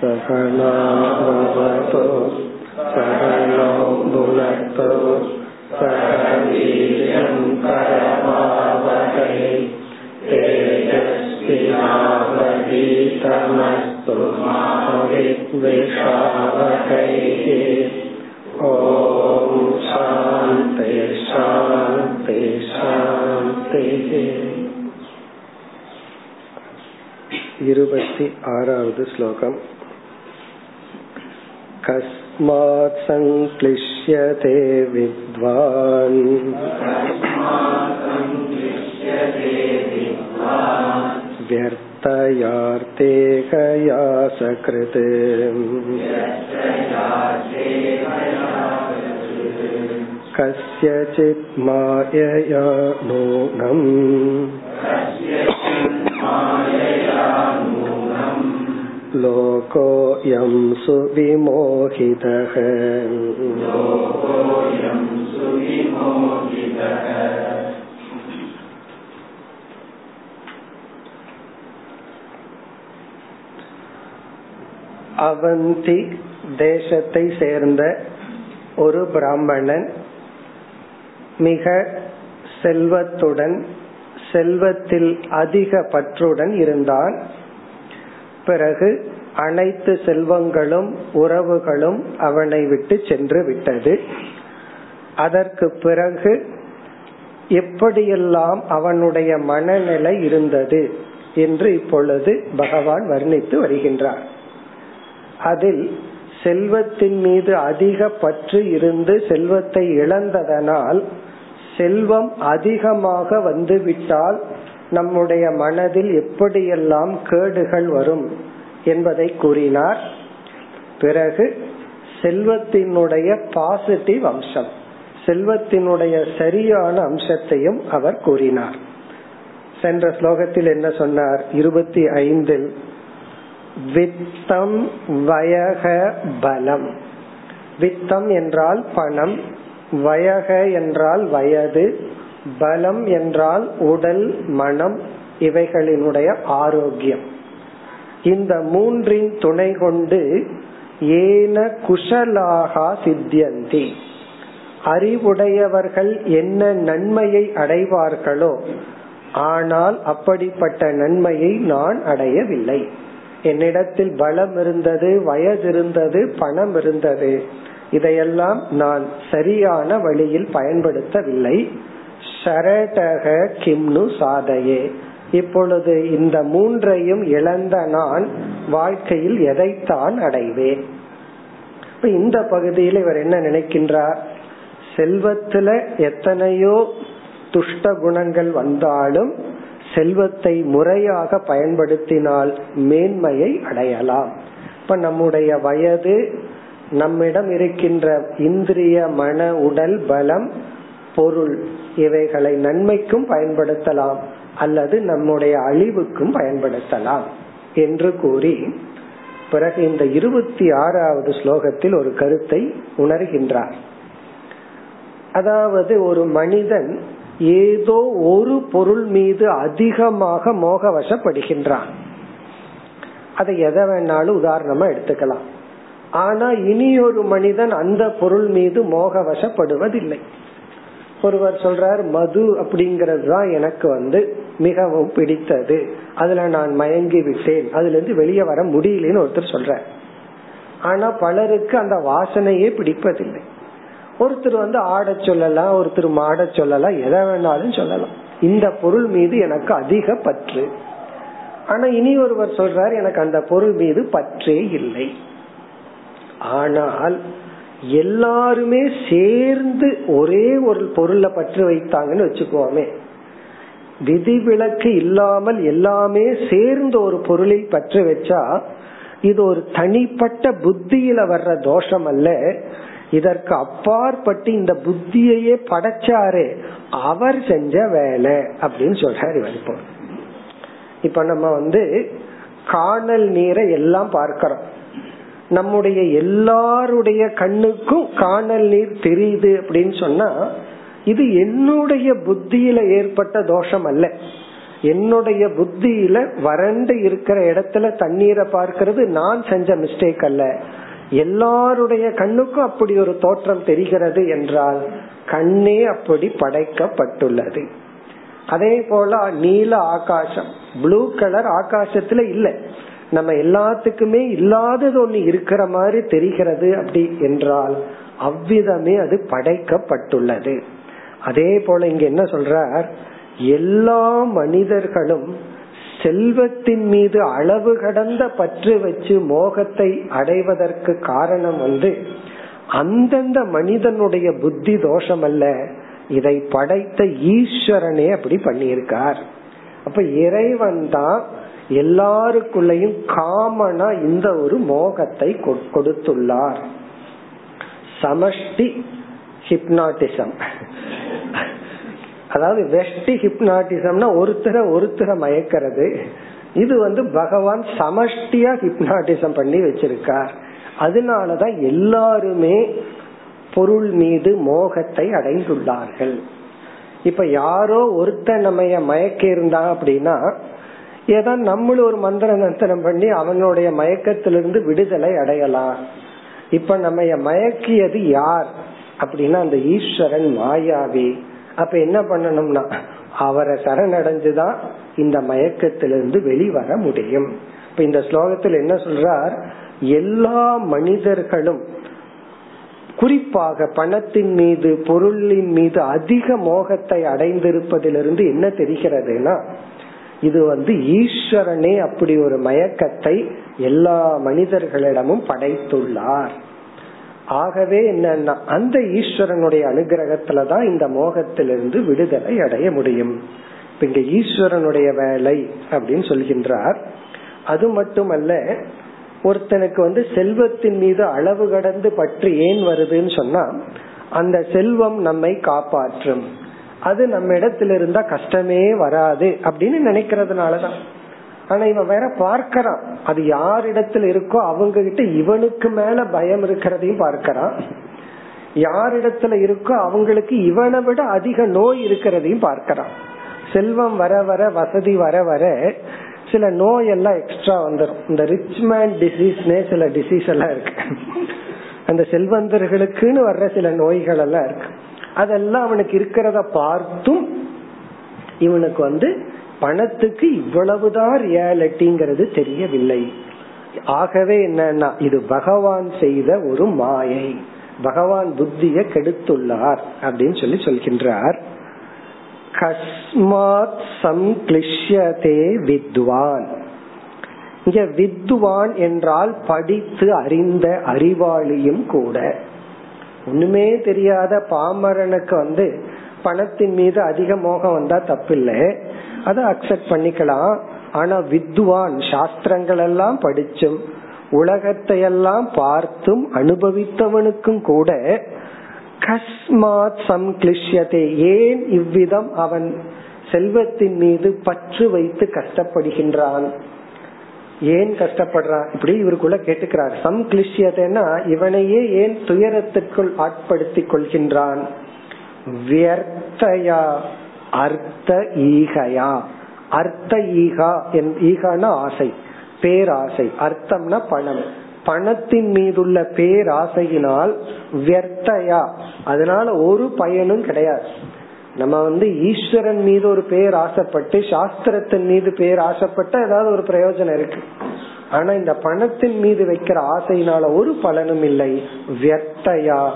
सहनावतु सहनौ भुनक्तु सह वीर्यं करमावहै तेजस्विनावधीतमस्तु मा विद्विषावहैः ॐ शान्ति शान्ति शान्तिः இருபத்தி ஆறாவது ஸ்லோகம் कस्मात् सङ्क्लिश्यते विद्वान्। व्यर्थयार्थे कया सकृत्। कस्यचित् मायया नूनम् लोकोऽयं सुविमोहितः அவந்தி தேசத்தை சேர்ந்த ஒரு பிராமணன் மிக செல்வத்துடன் செல்வத்தில் அதிக பற்றுடன் இருந்தான் பிறகு அனைத்து செல்வங்களும் உறவுகளும் அவனை விட்டு சென்று விட்டது. அதற்கு பிறகு எப்படியெல்லாம் அவனுடைய மனநிலை இருந்தது என்று இப்பொழுது பகவான் வர்ணித்து வருகின்றார். அதில் செல்வத்தின் மீது அதிக பற்று இருந்து செல்வத்தை இழந்ததனால் செல்வம் அதிகமாக வந்துவிட்டால் நம்முடைய மனதில் எப்படியெல்லாம் கேடுகள் வரும் என்பதை கூறினார். பிறகு செல்வத்தினுடைய பாசிட்டிவ் அம்சம் செல்வத்தினுடைய சரியான அம்சத்தையும் அவர் கூறினார். சென்ற ஸ்லோகத்தில் என்ன சொன்னார்? இருபத்தி ஐந்தில் வித்தம் வயக பலம். வித்தம் என்றால் பணம் வயக என்றால் வயது பலம் என்றால் உடல் மனம் இவைகளினுடைய ஆரோக்கியம். இந்த மூன்றின் துணை கொண்டு ஏன குஷலாகா சித்தியந்தி. அறிவுடையவர்கள் என்ன நன்மையை அடைவார்களோ ஆனால் அப்படிப்பட்ட நன்மையை நான் அடையவில்லை. என்னிடத்தில் பலம் இருந்தது வயது இருந்தது பணம் இருந்தது. இதையெல்லாம் நான் சரியான வழியில் பயன்படுத்தவில்லை. ஷரடக கிம்னு சாதையே. இப்பொழுது இந்த மூன்றையும் இழந்த நான் வாழ்க்கையில் எதைத்தான் அடைவேன்? இப்ப இந்த பகுதியில் இவர் என்ன நினைக்கின்றார்? செல்வத்துல எத்தனையோ துஷ்ட குணங்கள் வந்தாலும் செல்வத்தை முறையாக பயன்படுத்தினால் மேன்மையை அடையலாம். இப்ப நம்முடைய வயது நம்மிடம் இருக்கின்ற இந்திரிய மன உடல் பலம் பொருள் இவைகளை நன்மைக்கும் பயன்படுத்தலாம் அல்லது நம்முடைய அழிவுக்கும் பயன்படுத்தலாம் என்று கூறி பிறகு இந்த இருபத்தி ஆறாவது ஸ்லோகத்தில் ஒரு கருத்தை உணர்கின்றார். அதாவது ஒரு மனிதன் ஏதோ ஒரு பொருள் மீது அதிகமாக மோகவசப்படுகின்றான். அதை எதை வேணாலும் உதாரணமா எடுத்துக்கலாம். ஆனா இனி ஒரு மனிதன் அந்த பொருள் மீது மோகவசப்படுவதில்லை. ஒருவர் சொல்றார் மது அப்படிங்கறது தான் எனக்கு வந்து மிகவும் பிடித்தது. அதுல நான் மயங்கி விட்டேன். அதுல இருந்து வெளியே வர முடியலன்னு ஒருத்தர் சொல்ற ஆனா பலருக்கு அந்த வாசனையே பிடிப்பதில்லை. ஒருத்தர் வந்து ஆட சொல்லலாம் ஒருத்தர் மாட சொல்லலாம் எதை வேணாலும் சொல்லலாம். இந்த பொருள் மீது எனக்கு அதிக பற்று. ஆனா இனி ஒருவர் சொல்றார் எனக்கு அந்த பொருள் மீது பற்றே இல்லை. ஆனால் எல்லாருமே சேர்ந்து ஒரே ஒரு பொருளை பற்று வைத்தாங்கன்னு வச்சுக்கோமே. விதிவிலக்கு இல்லாமல் எல்லாமே சேர்ந்து ஒரு பொருளில் பற்று வச்சா இது ஒரு தனிப்பட்ட புத்தியில வர்ற தோஷம் அல்ல இதற்கு அப்பாற்பட்டு இந்த புத்தியையே படைச்சாரு அவர் செஞ்ச வேலை அப்படின்னு சொல்றாரு இவர் இப்போ. இப்ப நம்ம வந்து காணல் நீரை எல்லாம் பார்க்கிறோம். நம்முடைய எல்லாருடைய கண்ணுக்கும் காணல் நீர் தெரியுது அப்படின்னு சொன்னா இது என்னுடைய புத்தியில ஏற்பட்ட தோஷம் அல்ல என்னுடைய புத்தியில வறண்டு இருக்கிற இடத்துல தண்ணீரை பார்க்கறது நான் செஞ்ச மிஸ்டேக் அல்ல. எல்லாருடைய கண்ணுக்கும் அப்படி ஒரு தோற்றம் தெரிகிறது என்றால் கண்ணே அப்படி படைக்கப்பட்டுள்ளது. அதே போல நீல ஆகாசம் ப்ளூ கலர் ஆகாசத்துல இல்லை. நம்ம எல்லாத்துக்குமே இல்லாதது ஒண்ணு இருக்கிற மாதிரி தெரிகிறது அப்படி என்றால் அவ்விதமே அது படைக்கப்பட்டுள்ளது. அதே போல இங்க என்ன சொல்றார்? எல்லா மனிதர்களும் செல்வத்தின் மீது அளவு கடந்த பற்று வச்சு மோகத்தை அடைவதற்கு காரணம் வந்து அந்தந்த மனிதனுடைய புத்தி தோஷம் அல்ல இதை படைத்த ஈஸ்வரனே அப்படி பண்ணியிருக்கார். அப்ப இறைவன் தான் எல்லாருக்குள்ளயும் காமனா இந்த ஒரு மோகத்தை கொடுத்துள்ளார். சமஷ்டி ஹிப்னாட்டிசம். அதாவது வெஷ்டி ஹிப்னாட்டிசம்னா ஒருத்தர ஒருத்தர மயக்கிறது. இது வந்து பகவான் சமஷ்டியா ஹிப்னாட்டிசம் பண்ணி வச்சிருக்கார். அதனாலதான் எல்லாருமே பொருள் மீது மோகத்தை அடைந்துள்ளார்கள். இப்ப யாரோ ஒருத்த நம்ம மயக்க இருந்தா அப்படின்னா ஏதோ நம்மளும் ஒரு மந்திர நந்தனம் பண்ணி அவனுடைய மயக்கத்திலிருந்து விடுதலை அடையலாம். இப்ப நம்ம மயக்கியது யார்? அப்படின்னா அந்த ஈஸ்வரன் மாயாவி. அப்ப என்ன பண்ணணும்னா அவரை சரணடைஞ்சுதான் இந்த மயக்கத்திலிருந்து வெளிவர முடியும். இப்ப இந்த ஸ்லோகத்தில் என்ன சொல்றார்? எல்லா மனிதர்களும் குறிப்பாக பணத்தின் மீது பொருளின் மீது அதிக மோகத்தை அடைந்திருப்பதிலிருந்து என்ன தெரிகிறதுனா இது வந்து ஈஸ்வரனே அப்படி ஒரு மயக்கத்தை எல்லா மனிதர்களிடமும் படைத்துள்ளார். ஆகவே என்னன்னா அந்த ஈஸ்வரனுடைய அனுகிரகத்துலதான் இந்த மோகத்திலிருந்து விடுதலை அடைய முடியும். இங்க ஈஸ்வரனுடைய வேலை அப்படின்னு சொல்கின்றார். அது மட்டுமல்ல ஒருத்தனுக்கு வந்து செல்வத்தின் மீது அளவு கடந்து பற்றி ஏன் வருதுன்னு சொன்னா அந்த செல்வம் நம்மை காப்பாற்றும். அது நம்ம இடத்துல இருந்தா கஷ்டமே வராது அப்படின்னு நினைக்கிறதுனாலதான். ஆனா இவன் வேற பார்க்கறான். அது யார் இடத்துல இருக்கோ அவங்க கிட்ட இவனுக்கு மேல பயம் இருக்கிறதையும் பார்க்கறான். யார் இடத்துல இருக்கோ அவங்களுக்கு இவனை விட அதிக நோய் இருக்கிறதையும் பார்க்கறான். செல்வம் வர வர வசதி வர வர சில நோய் எல்லாம் எக்ஸ்ட்ரா வந்துடும் இந்த ரிச் மேன் டிசீஸ்னே சில டிசீஸ் எல்லாம் இருக்கு. அந்த செல்வந்தர்களுக்குன்னு வர்ற சில நோய்கள் எல்லாம் இருக்கு. அதெல்லாம் அவனுக்கு இருக்கிறத பார்த்தும் இவனுக்கு வந்து பணத்துக்கு இவ்வளவுதான் ரியாலிட்டிங்கிறது தெரியவில்லை. ஆகவே என்னன்னா இது பகவான் செய்த ஒரு மாயை. பகவான் புத்திய கெடுத்துள்ளார் அப்படின்னு சொல்லி சொல்கின்றார். கஸ்மாத் சம்கிளிஷ்யதே வித்வான். இங்க வித்வான் என்றால் படித்து அறிந்த அறிவாளியும் கூட. ஒண்ணுமே தெரியாத பாமரனுக்கு வந்து பணத்தின் மீது அதிக மோகம் வந்தா தப்பில்லை. அதை அக்செப்ட் பண்ணிக்கலாம். ஆனா வித்வான் சாஸ்திரங்கள் எல்லாம் படிச்சும் உலகத்தை எல்லாம் பார்த்தும் அனுபவித்தவனுக்கும் கூட கஸ்மாத் சம்கிளிஷ்யதே. ஏன் இவ்விதம் அவன் செல்வத்தின் மீது பற்று வைத்து கஷ்டப்படுகின்றான்? ஏன் கஷ்டப்படுறான் இப்படி இவருக்குள்ள கேட்டுக்கிறார். சம்கிளிஷ்யதைன்னா இவனையே ஏன் துயரத்திற்குள் ஆட்படுத்தி கொள்கின்றான்? வியர்த்தயா அர்த்த ஈகயா? அர்த்த ஈகா என் ஈகான ஆசை பேராசை. அர்த்தம்னா பணம். பணத்தின் மீதுள்ள பேராசையினால் வியர்த்தயா. அதனால ஒரு பயனும் கிடையாது. நம்ம வந்து ஈஸ்வரன் மீது ஒரு பேர் ஆசைப்பட்டு சாஸ்திரத்தின் மீது பேர் ஆசைப்பட்ட ஏதாவது ஒரு பிரயோஜனம் இருக்கு. ஆனா இந்த பணத்தின் மீது வைக்கிற ஆசையினால ஒரு பலனும் இல்லை. வியர்த்தையா.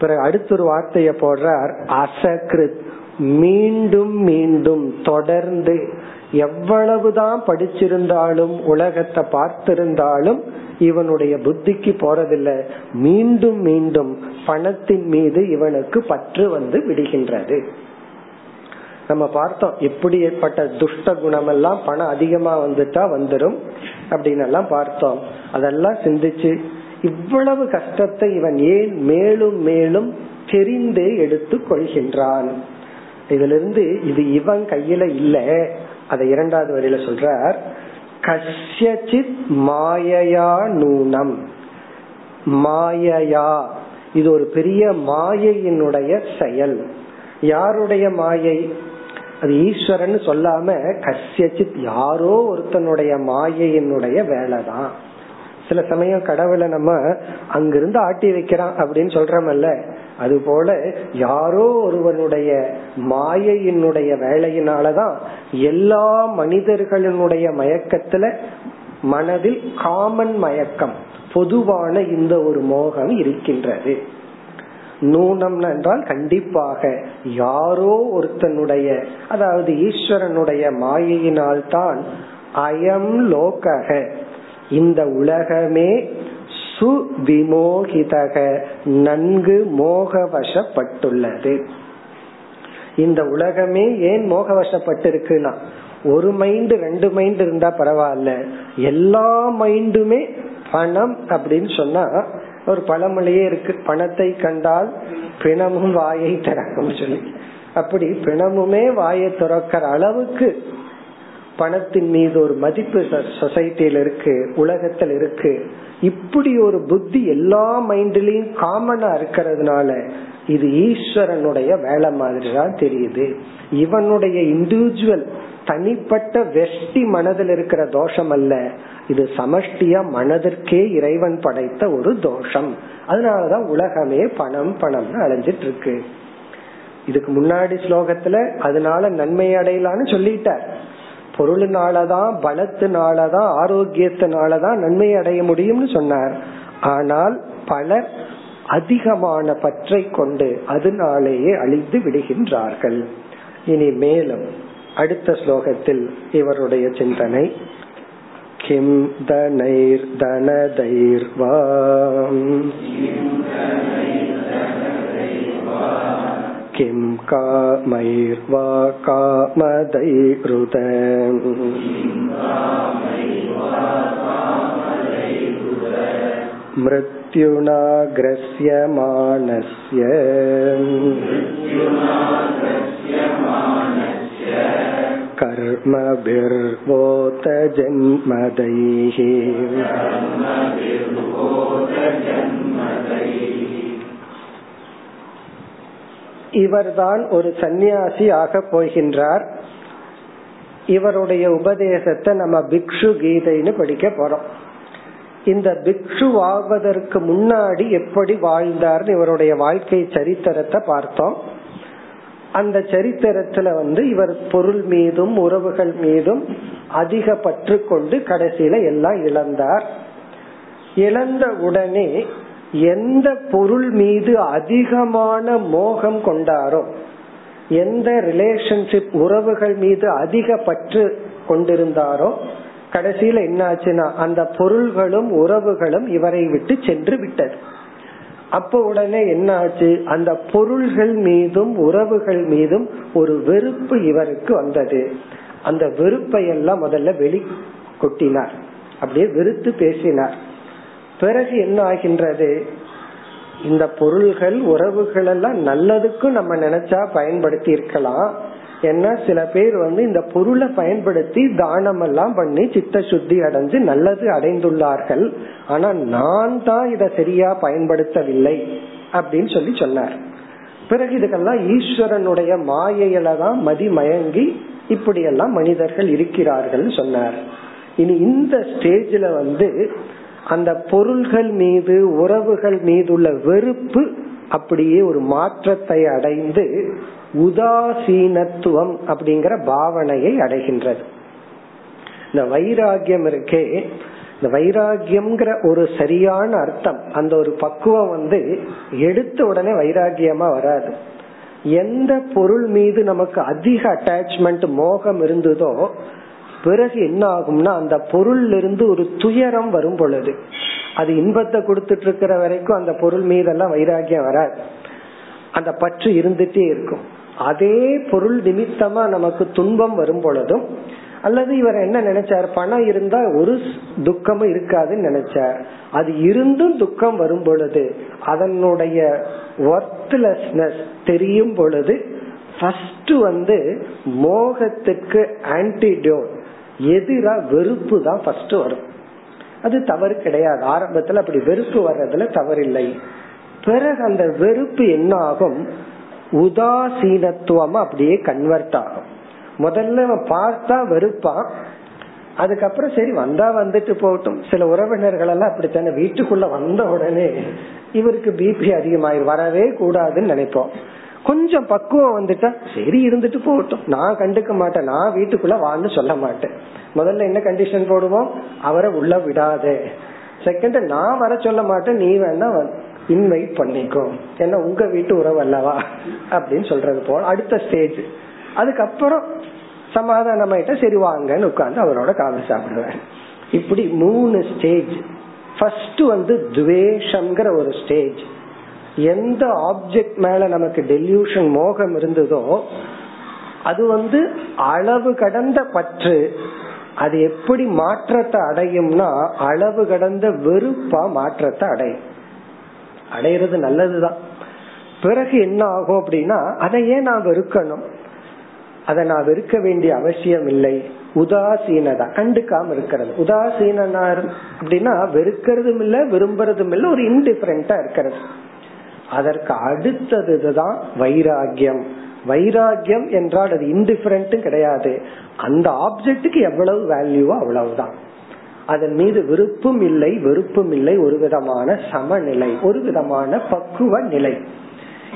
பிறகு அடுத்த ஒரு வார்த்தைய போடுறார் அசகிருத். மீண்டும் மீண்டும் தொடர்ந்து எவ்வளவுதான் படிச்சிருந்தாலும் உலகத்தை பார்த்திருந்தாலும் இவனுடைய புத்திக்கு போறதில்லை. மீண்டும் மீண்டும் பணத்தின் மீது இவனுக்கு பற்று வந்து விடுகின்றது. நம்ம பார்த்தோம் எப்படிப்பட்ட துஷ்ட குணம் எல்லாம் பணம் அதிகமா வந்துட்டா வந்துடும் அப்படின்னு எல்லாம் பார்த்தோம். அதெல்லாம் சிந்திச்சு இவ்வளவு கஷ்டத்தை இவன் ஏன் மேலும் மேலும் தெரிந்தே எடுத்து கொள்கின்றான். இதுல இருந்து இது இவன் கையில இல்ல. அதை இரண்டாவது வரியில சொல்றார். கஷ்யச்சித் மாயையா நூனம். மாயையா. இது ஒரு பெரிய மாயையினுடைய செயல். யாருடைய மாயை? அது ஈஸ்வரன் சொல்லாம கசியச்சித் யாரோ ஒருத்தனுடைய மாயையினுடைய வேலைதான். சில சமயம் கடவுளை நம்ம அங்கிருந்து ஆட்டி வைக்கிறான் அப்படின்னு சொல்றமல்ல. அது போல யாரோ ஒருவனுடைய மாயையினுடைய வேலையினாலதான் எல்லா மனிதர்களினுடைய மயக்கத்துல மனதில் காமன் மயக்கம் பொதுவான இந்த ஒரு மோகம் இருக்கின்றது. நூனம் என்றால் கண்டிப்பாக யாரோ ஒருத்தனுடைய அதாவது ஈஸ்வரனுடைய மாயையினால் தான் அயம் லோகக. இந்த உலகமே சுவிமோகிதக நன்கு மோகவசப்பட்டுள்ளது. இந்த உலகமே ஏன் மோகவசப்பட்டிருக்குன்னா ஒரு மைண்ட் ரெண்டு மைண்ட் இருந்தா பரவாயில்ல. எல்லா மைண்டுமே பணம் அப்படின்னு சொன்னா ஒரு பழமொழியே இருக்கு. பணத்தை கண்டால் பிணமும் வாயை திறக்கும் சொல்லி. அப்படி பிணமுமே வாயை திறக்கிற அளவுக்கு பணத்தின் மீது ஒரு மதிப்பு சொசைட்டியில இருக்கு உலகத்தில் இருக்கு. இப்படி ஒரு புத்தி எல்லா மைண்ட்லயும் காமனா இருக்கிறதுனால இது ஈஸ்வரனுடைய வேலை மாதிரி தான் தெரியுது. இவனுடைய இண்டிவிஜுவல் தனிப்பட்ட வெஷ்டி மனதில் இருக்கிற தோஷம் அல்ல இது சமஷ்டியா மனதிற்கே இறைவன் படைத்த ஒரு தோஷம். அதனாலதான் உலகமே பணம் பணம்னு அலைஞ்சிட்டு இருக்கு இதுக்கு முன்னாடி ஸ்லோகத்துல அதனால நன்மை அடையலான்னு சொல்லிட்டார். பொருளினாலதான் பலத்தினாலதான் ஆரோக்கியத்தினாலதான் நன்மை அடைய முடியும்னு சொன்னார். ஆனால் பலர் அதிகமான பற்றை கொண்டு அதனாலேயே அழிந்து விடுகின்றார்கள் இனி மேலும் அடுத்த ஸ்லோகத்தில் இவருடைய சிந்தனை கிம் தனைர் தனதைர்வா किं कामैर्वा कामदैरुत मृत्युना ग्रस्यमाणस्य कर्मभिर्वोत जन्मदैः இவர்தான் ஒரு சந்நியாசி ஆக போகின்றார் இவருடைய உபதேசத்தை நம்ம பிக்ஷு கீதைன்னு படிக்க போறோம் இந்த பிக்ஷு ஆவதற்கு முன்னாடி எப்படி வாழ்ந்தார்னு இவருடைய வாழ்க்கை சரித்திரத்தை பார்த்தோம். அந்த சரித்திரத்துல வந்து இவர் பொருள் மீதும் உறவுகள் மீதும் அதிக பற்று கொண்டு கடைசியில எல்லாம் இழந்தார். இழந்த உடனே எந்த பொருள் மீது அதிகமான மோகம் கொண்டாரோ எந்த ரிலேஷன்ஷிப் உறவுகள் மீது அதிக பற்று கொண்டிருந்தாரோ கடைசியில என்னாச்சுன்னா அந்த பொருள்களும் உறவுகளும் இவரை விட்டு சென்று விட்டது. அப்ப உடனே என்ன ஆச்சு அந்த பொருள்கள் மீதும் உறவுகள் மீதும் ஒரு வெறுப்பு இவருக்கு வந்தது. அந்த வெறுப்பை எல்லாம் முதல்ல வெளி கொட்டினார். அப்படியே வெறுத்து பேசினார். பிறகு என்ன ஆகின்றது? இந்த பொருள்கள் உறவுகள் எல்லாம் நல்லதுக்கும் நம்ம நினைச்சா பயன்படுத்தி இருக்கலாம். ஏன்னா சில பேர் வந்து இந்த பொருளை பயன்படுத்தி தானம் எல்லாம் பண்ணி சித்த சுத்தி அடைஞ்சு நல்லது அடைந்துள்ளார்கள். ஆனா நான் தான் இதை சரியா பயன்படுத்தவில்லை அப்படின்னு சொல்லி சொன்னார். பிறகு இதுக்கெல்லாம் ஈஸ்வரனுடைய மாயையில தான் மதிமயங்கி இப்படி எல்லாம் மனிதர்கள் இருக்கிறார்கள் சொன்னார். இனி இந்த ஸ்டேஜ்ல வந்து அந்த பொருள்கள் மீது உறவுகள் மீது உள்ள வெறுப்பு அப்படியே ஒரு மாற்றத்தை அடைந்து உதாசீனத்துவம் அப்படிங்கிற பாவனையை அடைகின்றது. இந்த வைராகியம் இருக்கே இந்த வைராகியம்ங்கிற ஒரு சரியான அர்த்தம் அந்த ஒரு பக்குவம் வந்து எடுத்த உடனே வைராகியமா வராது. எந்த பொருள் மீது நமக்கு அதிக அட்டாச்மெண்ட் மோகம் இருந்ததோ பிறகு என்ன ஆகும்னா அந்த பொருள் இருந்து ஒரு துயரம் வரும் பொழுது. அது இன்பத்தை கொடுத்துட்டு இருக்கிற வரைக்கும் அந்த பொருள் மீதெல்லாம் வைராகியம் வராது. அந்த பற்று இருந்துட்டே இருக்கும். அதே பொருள் நிமித்தமா நமக்கு துன்பம் வரும் பொழுதும் அல்லது இவர் என்ன நினைச்சார்? பணம் இருந்தா ஒரு துக்கமும் இருக்காதுன்னு நினைச்சார். அது இருந்தும் துக்கம் வரும் பொழுது அதனுடைய ஒர்த்லெஸ்னஸ் தெரியும் பொழுது ஃபர்ஸ்ட் வந்து மோகத்துக்கு ஆன்டிடியோட் எதிரா வெறுப்பு தான் ஃபர்ஸ்ட் வரும். அது தவறு கிடையாது. ஆரம்பத்துல அப்படி வெறுப்பு வர்றதுல தவறில்லை. பிறகு அந்த வெறுப்பு என்ன ஆகும் உதாசீனத்துவமா அப்படியே கன்வெர்ட் ஆகும். முதல்ல அவன் பார்த்தா வெறுப்பான். அதுக்கப்புறம் சரி வந்தா வந்துட்டு போகட்டும். சில உறவினர்கள் எல்லாம் அப்படித்தானே வீட்டுக்குள்ள வந்த உடனே இவருக்கு பிபி அதிகமாயிரு வரவே கூடாதுன்னு நினைப்போம். கொஞ்சம் பக்குவம் வந்துட்டா சரி இருந்துட்டு போகட்டும். நான் கண்டுக்க மாட்டேன். நான் வீட்டுக்குள்ள வான்னு சொல்ல மாட்டேன். முதல்ல என்ன கண்டிஷன் போடுவோம்? அவரை உள்ள விடாதே. செகண்ட் நான் வர சொல்ல மாட்டேன். நீ வேணா இன்வைட் பண்ணிக்கோ. ஏன்னா உங்க வீட்டு உறவு அல்லவா? அப்படின்னு சொல்றது போல அடுத்த ஸ்டேஜ் அதுக்கப்புறம் சமாதானமாயிட்ட சரி வாங்கன்னு உட்கார்ந்து அவரோட காலை சாப்பிடுவேன். இப்படி மூணு ஸ்டேஜ் ஃபர்ஸ்ட் வந்து துவேஷம்ங்கிற ஒரு ஸ்டேஜ் எந்த ஆப்ஜெக்ட் மேல நமக்கு டெல்யூஷன் மோகம் இருந்ததோ அது வந்து அளவு கடந்த பற்று. அது எப்படி மாற்றத்தை அடையும்னா அளவு கடந்த வெறுப்பா மாற்றத்தை அடையும். அடையிறது நல்லதுதான். பிறகு என்ன ஆகும் அப்படின்னா அதை ஏன் நான் வெறுக்கணும். அதை நான் வெறுக்க வேண்டிய அவசியம் இல்லை. உதாசீனதா கண்டுக்காம இருக்கிறது. உதாசீனா அப்படின்னா வெறுக்கிறதும் இல்ல விரும்புறதும் இல்ல ஒரு இன்டிஃபரண்டா இருக்கிறது. அதற்கு அடுத்ததுதான் வைராகியம் வைராகியம் என்றால் அது இன்டிஃபரெண்ட்டும் கிடையாது. அந்த ஆப்ஜெக்டுக்கு எவ்வளவு வேல்யூவோ அவ்வளவுதான். அதன் மீது விருப்பம் இல்லை வெறுப்பும் இல்லை ஒரு விதமான சமநிலை ஒரு விதமான பக்குவ நிலை.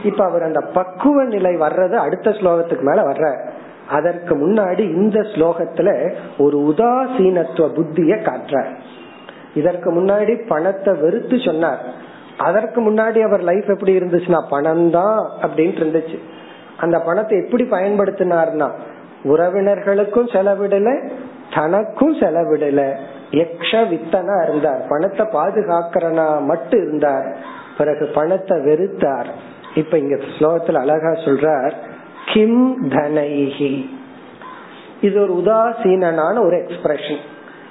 இப்ப அவர் அந்த பக்குவ நிலை வர்றது அடுத்த ஸ்லோகத்துக்கு மேல வர்ற. அதற்கு முன்னாடி இந்த ஸ்லோகத்துல ஒரு உதாசீனத்துவ புத்திய காட்டுறார். இதற்கு முன்னாடி பணத்தை வெறுத்து சொன்னார். அதற்கு முன்னாடி அவர் லைஃப் எப்படி இருந்துச்சுன்னா பணம் தான் அப்படின்ட்டு இருந்துச்சு. அந்த பணத்தை எப்படி பயன்படுத்தினார்னா உறவினர்களுக்கும் செலவிடல தனக்கும் செலவிடல. எக்ஷ வித்தனா இருந்தார். பணத்தை பாதுகாக்கிறனா மட்டும் இருந்தார். பிறகு பணத்தை வெறுத்தார். இப்ப இங்க ஸ்லோகத்துல அழகா சொல்றார் கிம் தனைஹி. இது ஒரு உதாசீனான ஒரு எக்ஸ்பிரஷன்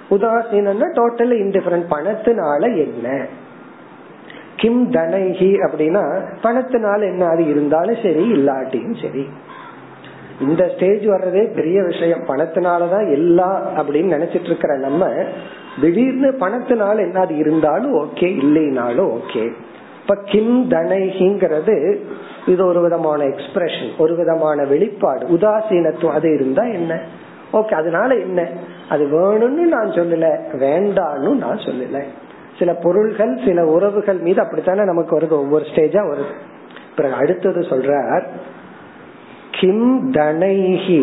உதாசீனா டோட்டல் இன்டிஃபரண்ட் பணத்தினால என்ன? கிம் தனைஹி அப்படின்னா பணத்தினால என்ன அது இருந்தாலும் சரி இல்லாட்டியும் சரி. இந்த ஸ்டேஜ் வர்றதே பெரிய விஷயம். பணத்தினாலதான் எல்லா அப்படின்னு நினைச்சிட்டு இருக்கிற நம்ம திடீர்னு பணத்தினால என்ன அது இருந்தாலும் ஓகே இல்லைனாலும் ஓகே இப்ப கிம் தனைகிங்கிறது இது ஒரு விதமான எக்ஸ்பிரஷன் ஒரு விதமான வெளிப்பாடு. உதாசீனத்துவம் அது இருந்தா என்ன? ஓகே அதனால என்ன? அது வேணும்னு நான் சொல்லல வேண்டான்னு நான் சொல்லல. சில பொருள்கள் சில உறவுகள் மீது அப்படித்தானே நமக்கு வருது ஒவ்வொரு ஸ்டேஜா வருது. பிறகு அடுத்தது சொல்றார் கிம் தனைஹி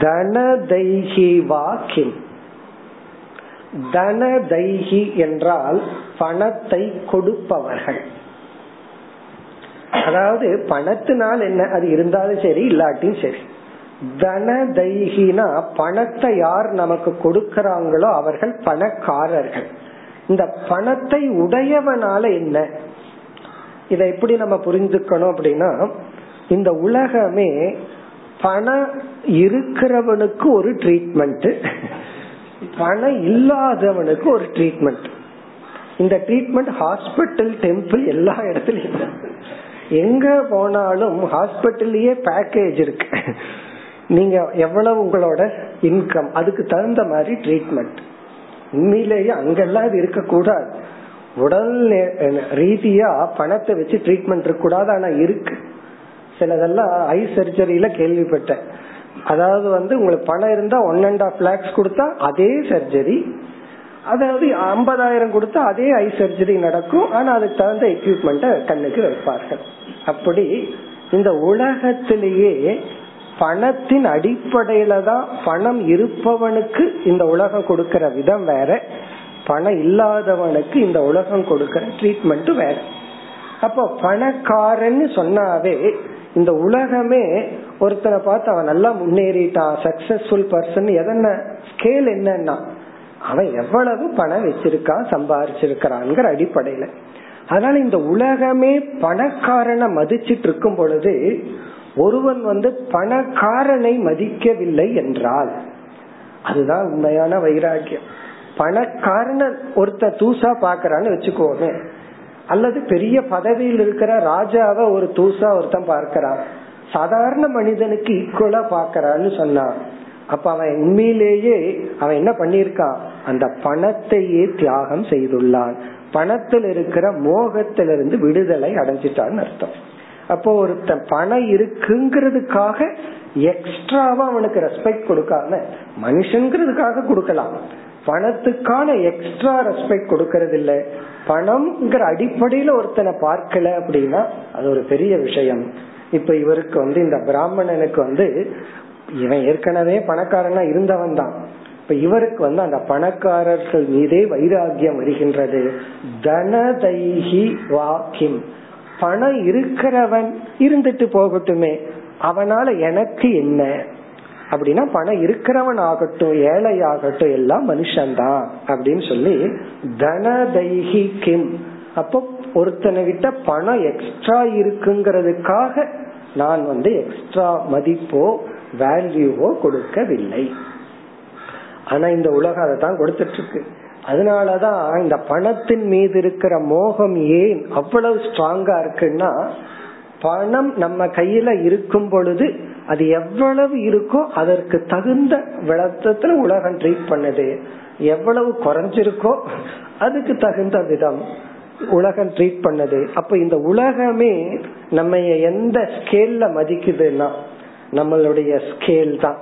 தனதைஹி வா கிம். தனதைஹி என்றால் பணத்தை கொடுப்பவர்கள். அதாவது பணத்தினால் என்ன அது இருந்தாலும் சரி இல்லாட்டியும் சரி. தனதைகினா பணத்தை யார் நமக்கு கொடுக்கறாங்களோ அவர்கள் பணக்காரர்கள். இந்த பணத்தை உடையவனால என்ன? இதை எப்படி நம்ம புரிஞ்சுக்கணும் அப்படின்னா இந்த உலகமே பணம் இருக்கிறவனுக்கு ஒரு ட்ரீட்மெண்ட் பணம் இல்லாதவனுக்கு ஒரு ட்ரீட்மெண்ட் இந்த ட்ரீட்மெண்ட் ஹாஸ்பிட்டல் டெம்பிள் எல்லா இடத்துலயும் எங்க போனாலும் ஹாஸ்பிட்டல்லயே பேக்கேஜ் இருக்கு. நீங்க எவ்வளவு உங்களோட இன்கம் அதுக்கு தகுந்த மாதிரி ட்ரீட்மெண்ட் உண்மையிலேயே அங்கெல்லாம் அது இருக்க கூடாது உடல் ரீதியா பணத்தை வச்சு ட்ரீட்மெண்ட் இருக்க கூடாது ஆனா இருக்கு. சிலதெல்லாம் ஐ சர்ஜரியில கேள்விப்பட்டேன். அதாவது வந்து உங்களுக்கு பணம் இருந்தா ஒன் அண்ட் ஆஃப் லேக்ஸ் கொடுத்தா அதே சர்ஜரி அதாவது ஐம்பதாயிரம் கொடுத்தா அதே ஐ சர்ஜரி நடக்கும். ஆனா அதுக்கு தகுந்த எக்யூப்மெண்ட்டை கண்ணுக்கு வைப்பார்கள். அப்படி இந்த உலகத்திலேயே பணத்தின் அடிப்படையில தான் பணம் இருப்பவனுக்கு இந்த உலகம் கொடுக்கற விதம் வேற பணம் இல்லாதவனுக்கு இந்த உலகம் கொடுக்கற ட்ரீட்மெண்ட் வேற. அப்போ பணக்காரன்னு சொன்னாவே இந்த உலகமே ஒருத்தரை பார்த்து அவன் நல்லா முன்னேறிட்டான் சக்சஸ்ஃபுல் பர்சன் எதன ஸ்கேல் என்னன்னா அவன் எவ்வளவு பணம் வச்சிருக்கான் சம்பாரிச்சிருக்கிறான்ங்கிற அடிப்படையில. அதனால இந்த உலகமே பணக்காரனை மதிச்சிட்டு இருக்கும் பொழுது ஒருவன் வந்து பணக்காரனை மதிக்கவில்லை என்றால் அதுதான் உண்மையான வைராக்கியம். பணக்காரன ஒருத்த தூசா பாக்குறான்னு வச்சுக்கோங்க அல்லது பெரிய பதவியில் இருக்கிற ராஜாவை ஒரு தூசா ஒருத்தன் பார்க்கிறான். சாதாரண மனிதனுக்கு ஈக்குவலா பாக்கிறான்னு சொன்னான் அப்ப அவன் உண்மையிலேயே அவன் என்ன பண்ணிருக்கான் அந்த பணத்தையே தியாகம் செய்துள்ளான். பணத்தில் இருக்கிற மோகத்திலிருந்து விடுதலை அடைஞ்சிட்டான்னு அர்த்தம். அப்போ ஒருத்தன் பணம் இருக்குங்கிறதுக்காக எக்ஸ்ட்ராவா அவனுக்கு ரெஸ்பெக்ட் கொடுக்காம மனுஷங்கிறதுக்காக கொடுக்கலாம். பணத்துக்கான எக்ஸ்ட்ரா ரெஸ்பெக்ட் கொடுக்கறது இல்ல பணம்ங்கிற அடிப்படையில ஒருத்தனை பார்க்கல அப்படின்னா அது ஒரு பெரிய விஷயம். இப்ப இவருக்கு வந்து இந்த பிராமணனுக்கு வந்து இவன் ஏற்கனவே பணக்காரனா இருந்தவன் தான். இப்ப இவருக்கு வந்து அந்த பணக்காரர்கள் மீதே வைராகியம் வருகின்றது. தனதைகி வாக்கிம். பணம் இருக்கிறவன் இருந்துட்டு போகட்டுமே. அவனால எனக்கு என்ன? அப்படின்னா பணம் இருக்கிறவன் ஆகட்டும் ஏழை ஆகட்டும் எல்லாம் மனுஷன்தான் அப்படின்னு சொல்லி தனதைகி கிம். அப்போ ஒருத்தனை கிட்ட பணம் எக்ஸ்ட்ரா இருக்குங்கிறதுக்காக நான் வந்து எக்ஸ்ட்ரா மதிப்போ வேல்யூவோ கொடுக்கவில்லை. ஆனா இந்த உலகம் அதை தான் கொடுத்துட்டு இருக்கு அதனாலதான் இந்த பணத்தின் மீது இருக்கிற மோகம் ஏன் அவ்வளவு ஸ்ட்ராங்கா இருக்குன்னா பணம் நம்ம கையில இருக்கும் பொழுது அது எவ்வளவு இருக்கோ அதற்கு தகுந்த விளக்கத்துல உலகம் ட்ரீட் பண்ணுது. எவ்வளவு குறைஞ்சிருக்கோ அதுக்கு தகுந்த விதம் உலகம் ட்ரீட் பண்ணுது. அப்ப இந்த உலகமே நம்ம எந்த ஸ்கேல்ல மதிக்குதுன்னா நம்மளுடைய ஸ்கேல் தான்.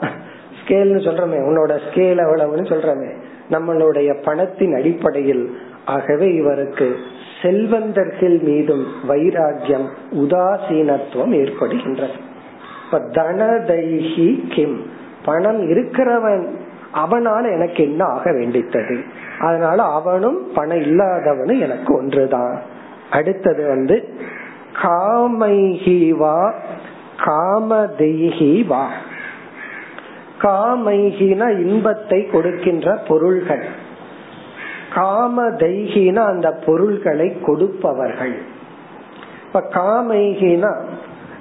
ஸ்கேல்னு சொல்றமே உன்னோட ஸ்கேல் எவ்வளவுன்னு சொல்றமே நம்மளுடைய பணத்தின் அடிப்படையில். ஆகவே இவருக்கு செல்வந்தர்கள் மீதும் வைராகியம் உதாசீனத்துவம் ஏற்படுகின்றது. இப்ப தனதைஹி கிம். பணம் இருக்கிறவன் அவனால எனக்கு என்ன ஆக வேண்டித்தது? அதனால அவனும் பணம் இல்லாதவனும் எனக்கு ஒன்றுதான். அடுத்தது வந்து காமைஹி வா காமதெய்ஹி வா. காமைஹினா இன்பத்தை கொடுக்கின்ற பொருள்கள். காம தெய்கினா அந்த பொருள்களை கொடுப்பவர்கள். இப்ப காமைகினா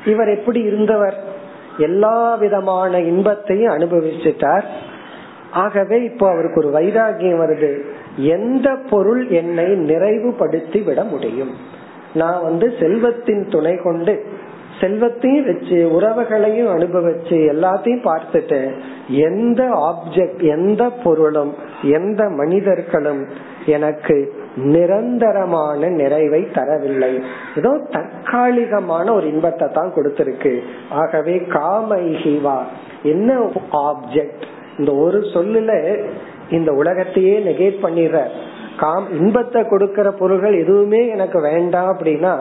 இவர் எப்படி இருந்தவர்? எல்லா விதமான இன்பத்தையும் அனுபவிச்சுட்டார். ஆகவே இப்போ அவருக்கு ஒரு வைராகியம் வருது. எந்த பொருள் என்னை நிறைவுபடுத்தி விட முடியும்? நான் வந்து செல்வத்தின் துணை கொண்டு செல்வத்தையும் வச்சு உறவுகளையும் அனுபவிச்சு எல்லாத்தையும் பார்த்துட்டு எந்த ஆப்ஜெக்ட் எந்த பொருளும் எந்த மனிதர்களும் எனக்கு நிரந்தரமான நிறைவை தரவில்லை. ஏதோ தற்காலிகமான ஒரு இன்பத்தை தான் கொடுத்திருக்கு. ஆகவே காமைகிவா என்ன ஆப்ஜெக்ட் இந்த ஒரு சொல்லுல இந்த உலகத்தையே நெகேட் பண்ணிடுற காம் இன்பத்தை கொடுக்கிற பொருள்கள் எதுவுமே எனக்கு வேண்டாம் அப்படின்னா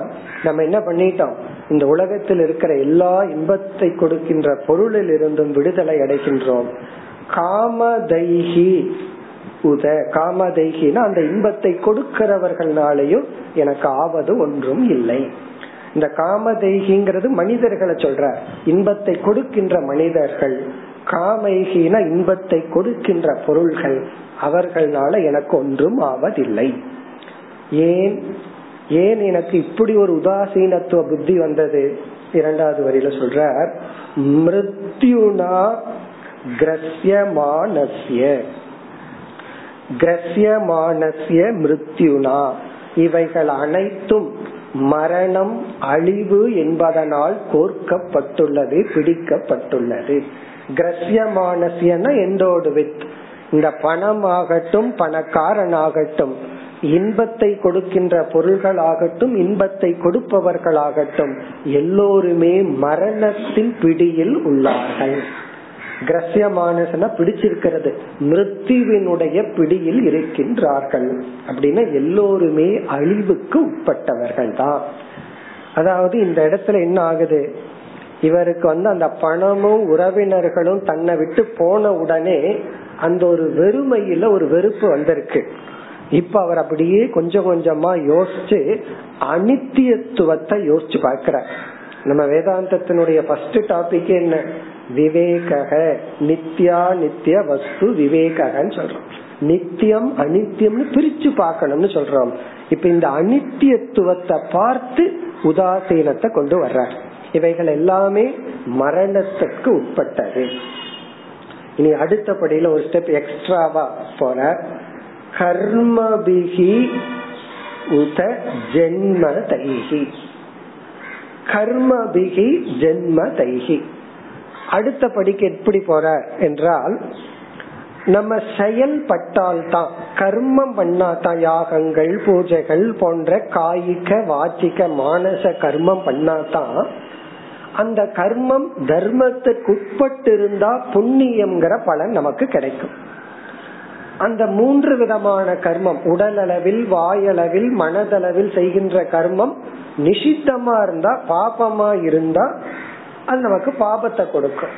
நம்ம என்ன பண்ணிட்டோம்? இந்த உலகத்தில் இருக்கிற எல்லா இன்பத்தை கொடுக்கின்ற பொருளில் இருந்தும் விடுதலை அடைகின்றோம். காமதைஹி உத காமதைகினா அந்த இன்பத்தை கொடுக்கிறவர்களாலேயும் எனக்கு ஆவது ஒன்றும் இல்லை. இந்த காமதைகிங்கிறது மனிதர்களை சொல்ற இன்பத்தை கொடுக்கின்ற மனிதர்கள். காமைகின இன்பத்தை கொடுக்கின்ற பொருள்கள். அவர்களால எனக்கு ஒன்றும் ஆவதில்லை. ஏன்? ஏன் எனக்கு இப்படி ஒரு உதாசீனத்துவ புத்தி வந்தது? இரண்டாவது வரியில சொல்ற மிருத்யுனா கிரஸ்யமானஸ்ய. கிரஸ்யமானஸ்ய மிருத்யுனா. இவைகள் அனைத்தும் மரணம் அழிவு என்பதனால் கோர்க்கப்பட்டுள்ளது பிடிக்கப்பட்டுள்ளது. கிரஸ்யமானசியன எண்டோடு வித்? இந்த பணமாகட்டும் பணக்காரனாகட்டும் இன்பத்தை கொடுக்கின்ற பொருள்களாகட்டும் இன்பத்தை கொடுப்பவர்களாகட்டும் எல்லோருமே மரணத்தின் பிடியில் உள்ளார்கள். கிரஸ்யமானசன பிடிச்சிருக்கிறது. மிருத்யுவினுடைய பிடியில் இருக்கின்றார்கள். அப்படின்னா எல்லோருமே அழிவுக்கு உட்பட்டவர்கள் தான். அதாவது இந்த இடத்துல என்ன ஆகுது? இவருக்கு வந்து அந்த பணமும் உறவினர்களும் தன்னை விட்டு போன உடனே அந்த ஒரு வெறுமையில ஒரு வெறுப்பு வந்திருக்கு. இப்ப அவர் அப்படியே கொஞ்சம் கொஞ்சமா யோசிச்சு அனித்தியத்துவத்தை யோசிச்சு பாக்குற நம்ம வேதாந்தத்தினுடைய ஃபர்ஸ்ட் டாபிக் என்ன? விவேக நித்யா நித்திய வஸ்து விவேகன்னு சொல்றோம். நித்தியம் அனித்தியம்னு பிரிச்சு பார்க்கணும்னு சொல்றோம். இப்ப இந்த அனித்தியத்துவத்தை பார்த்து உதாசீனத்தை கொண்டு வர்றார். இவைகள் எல்லாமே மரணத்துக்கு உட்பட்டது. இனி அடுத்தபடியில ஒரு ஸ்டெப் எக்ஸ்ட்ராவா போற கர்மபிகி உத ஜென்ம தைகி கர்மபிகி ஜென்ம தைகி அடுத்த படிக்கு எப்படி போற என்றால் நம்ம செயல்பட்டால்தான் கர்மம் பண்ணாதான் யாகங்கள் பூஜைகள் போன்ற காய்க வாச்சிக்க மானச கர்மம் பண்ணாதான் அந்த கர்மம் தர்மத்துக்கு உட்பட்டு இருந்தா புண்ணியம்ங்கிற பலன் நமக்கு கிடைக்கும். அந்த மூன்று விதமான கர்மம் உடல் அளவில் வாயளவில் மனதளவில் செய்கின்ற கர்மம் நிஷித்தமா இருந்தா பாபமா இருந்தா அது நமக்கு பாபத்தை கொடுக்கும்.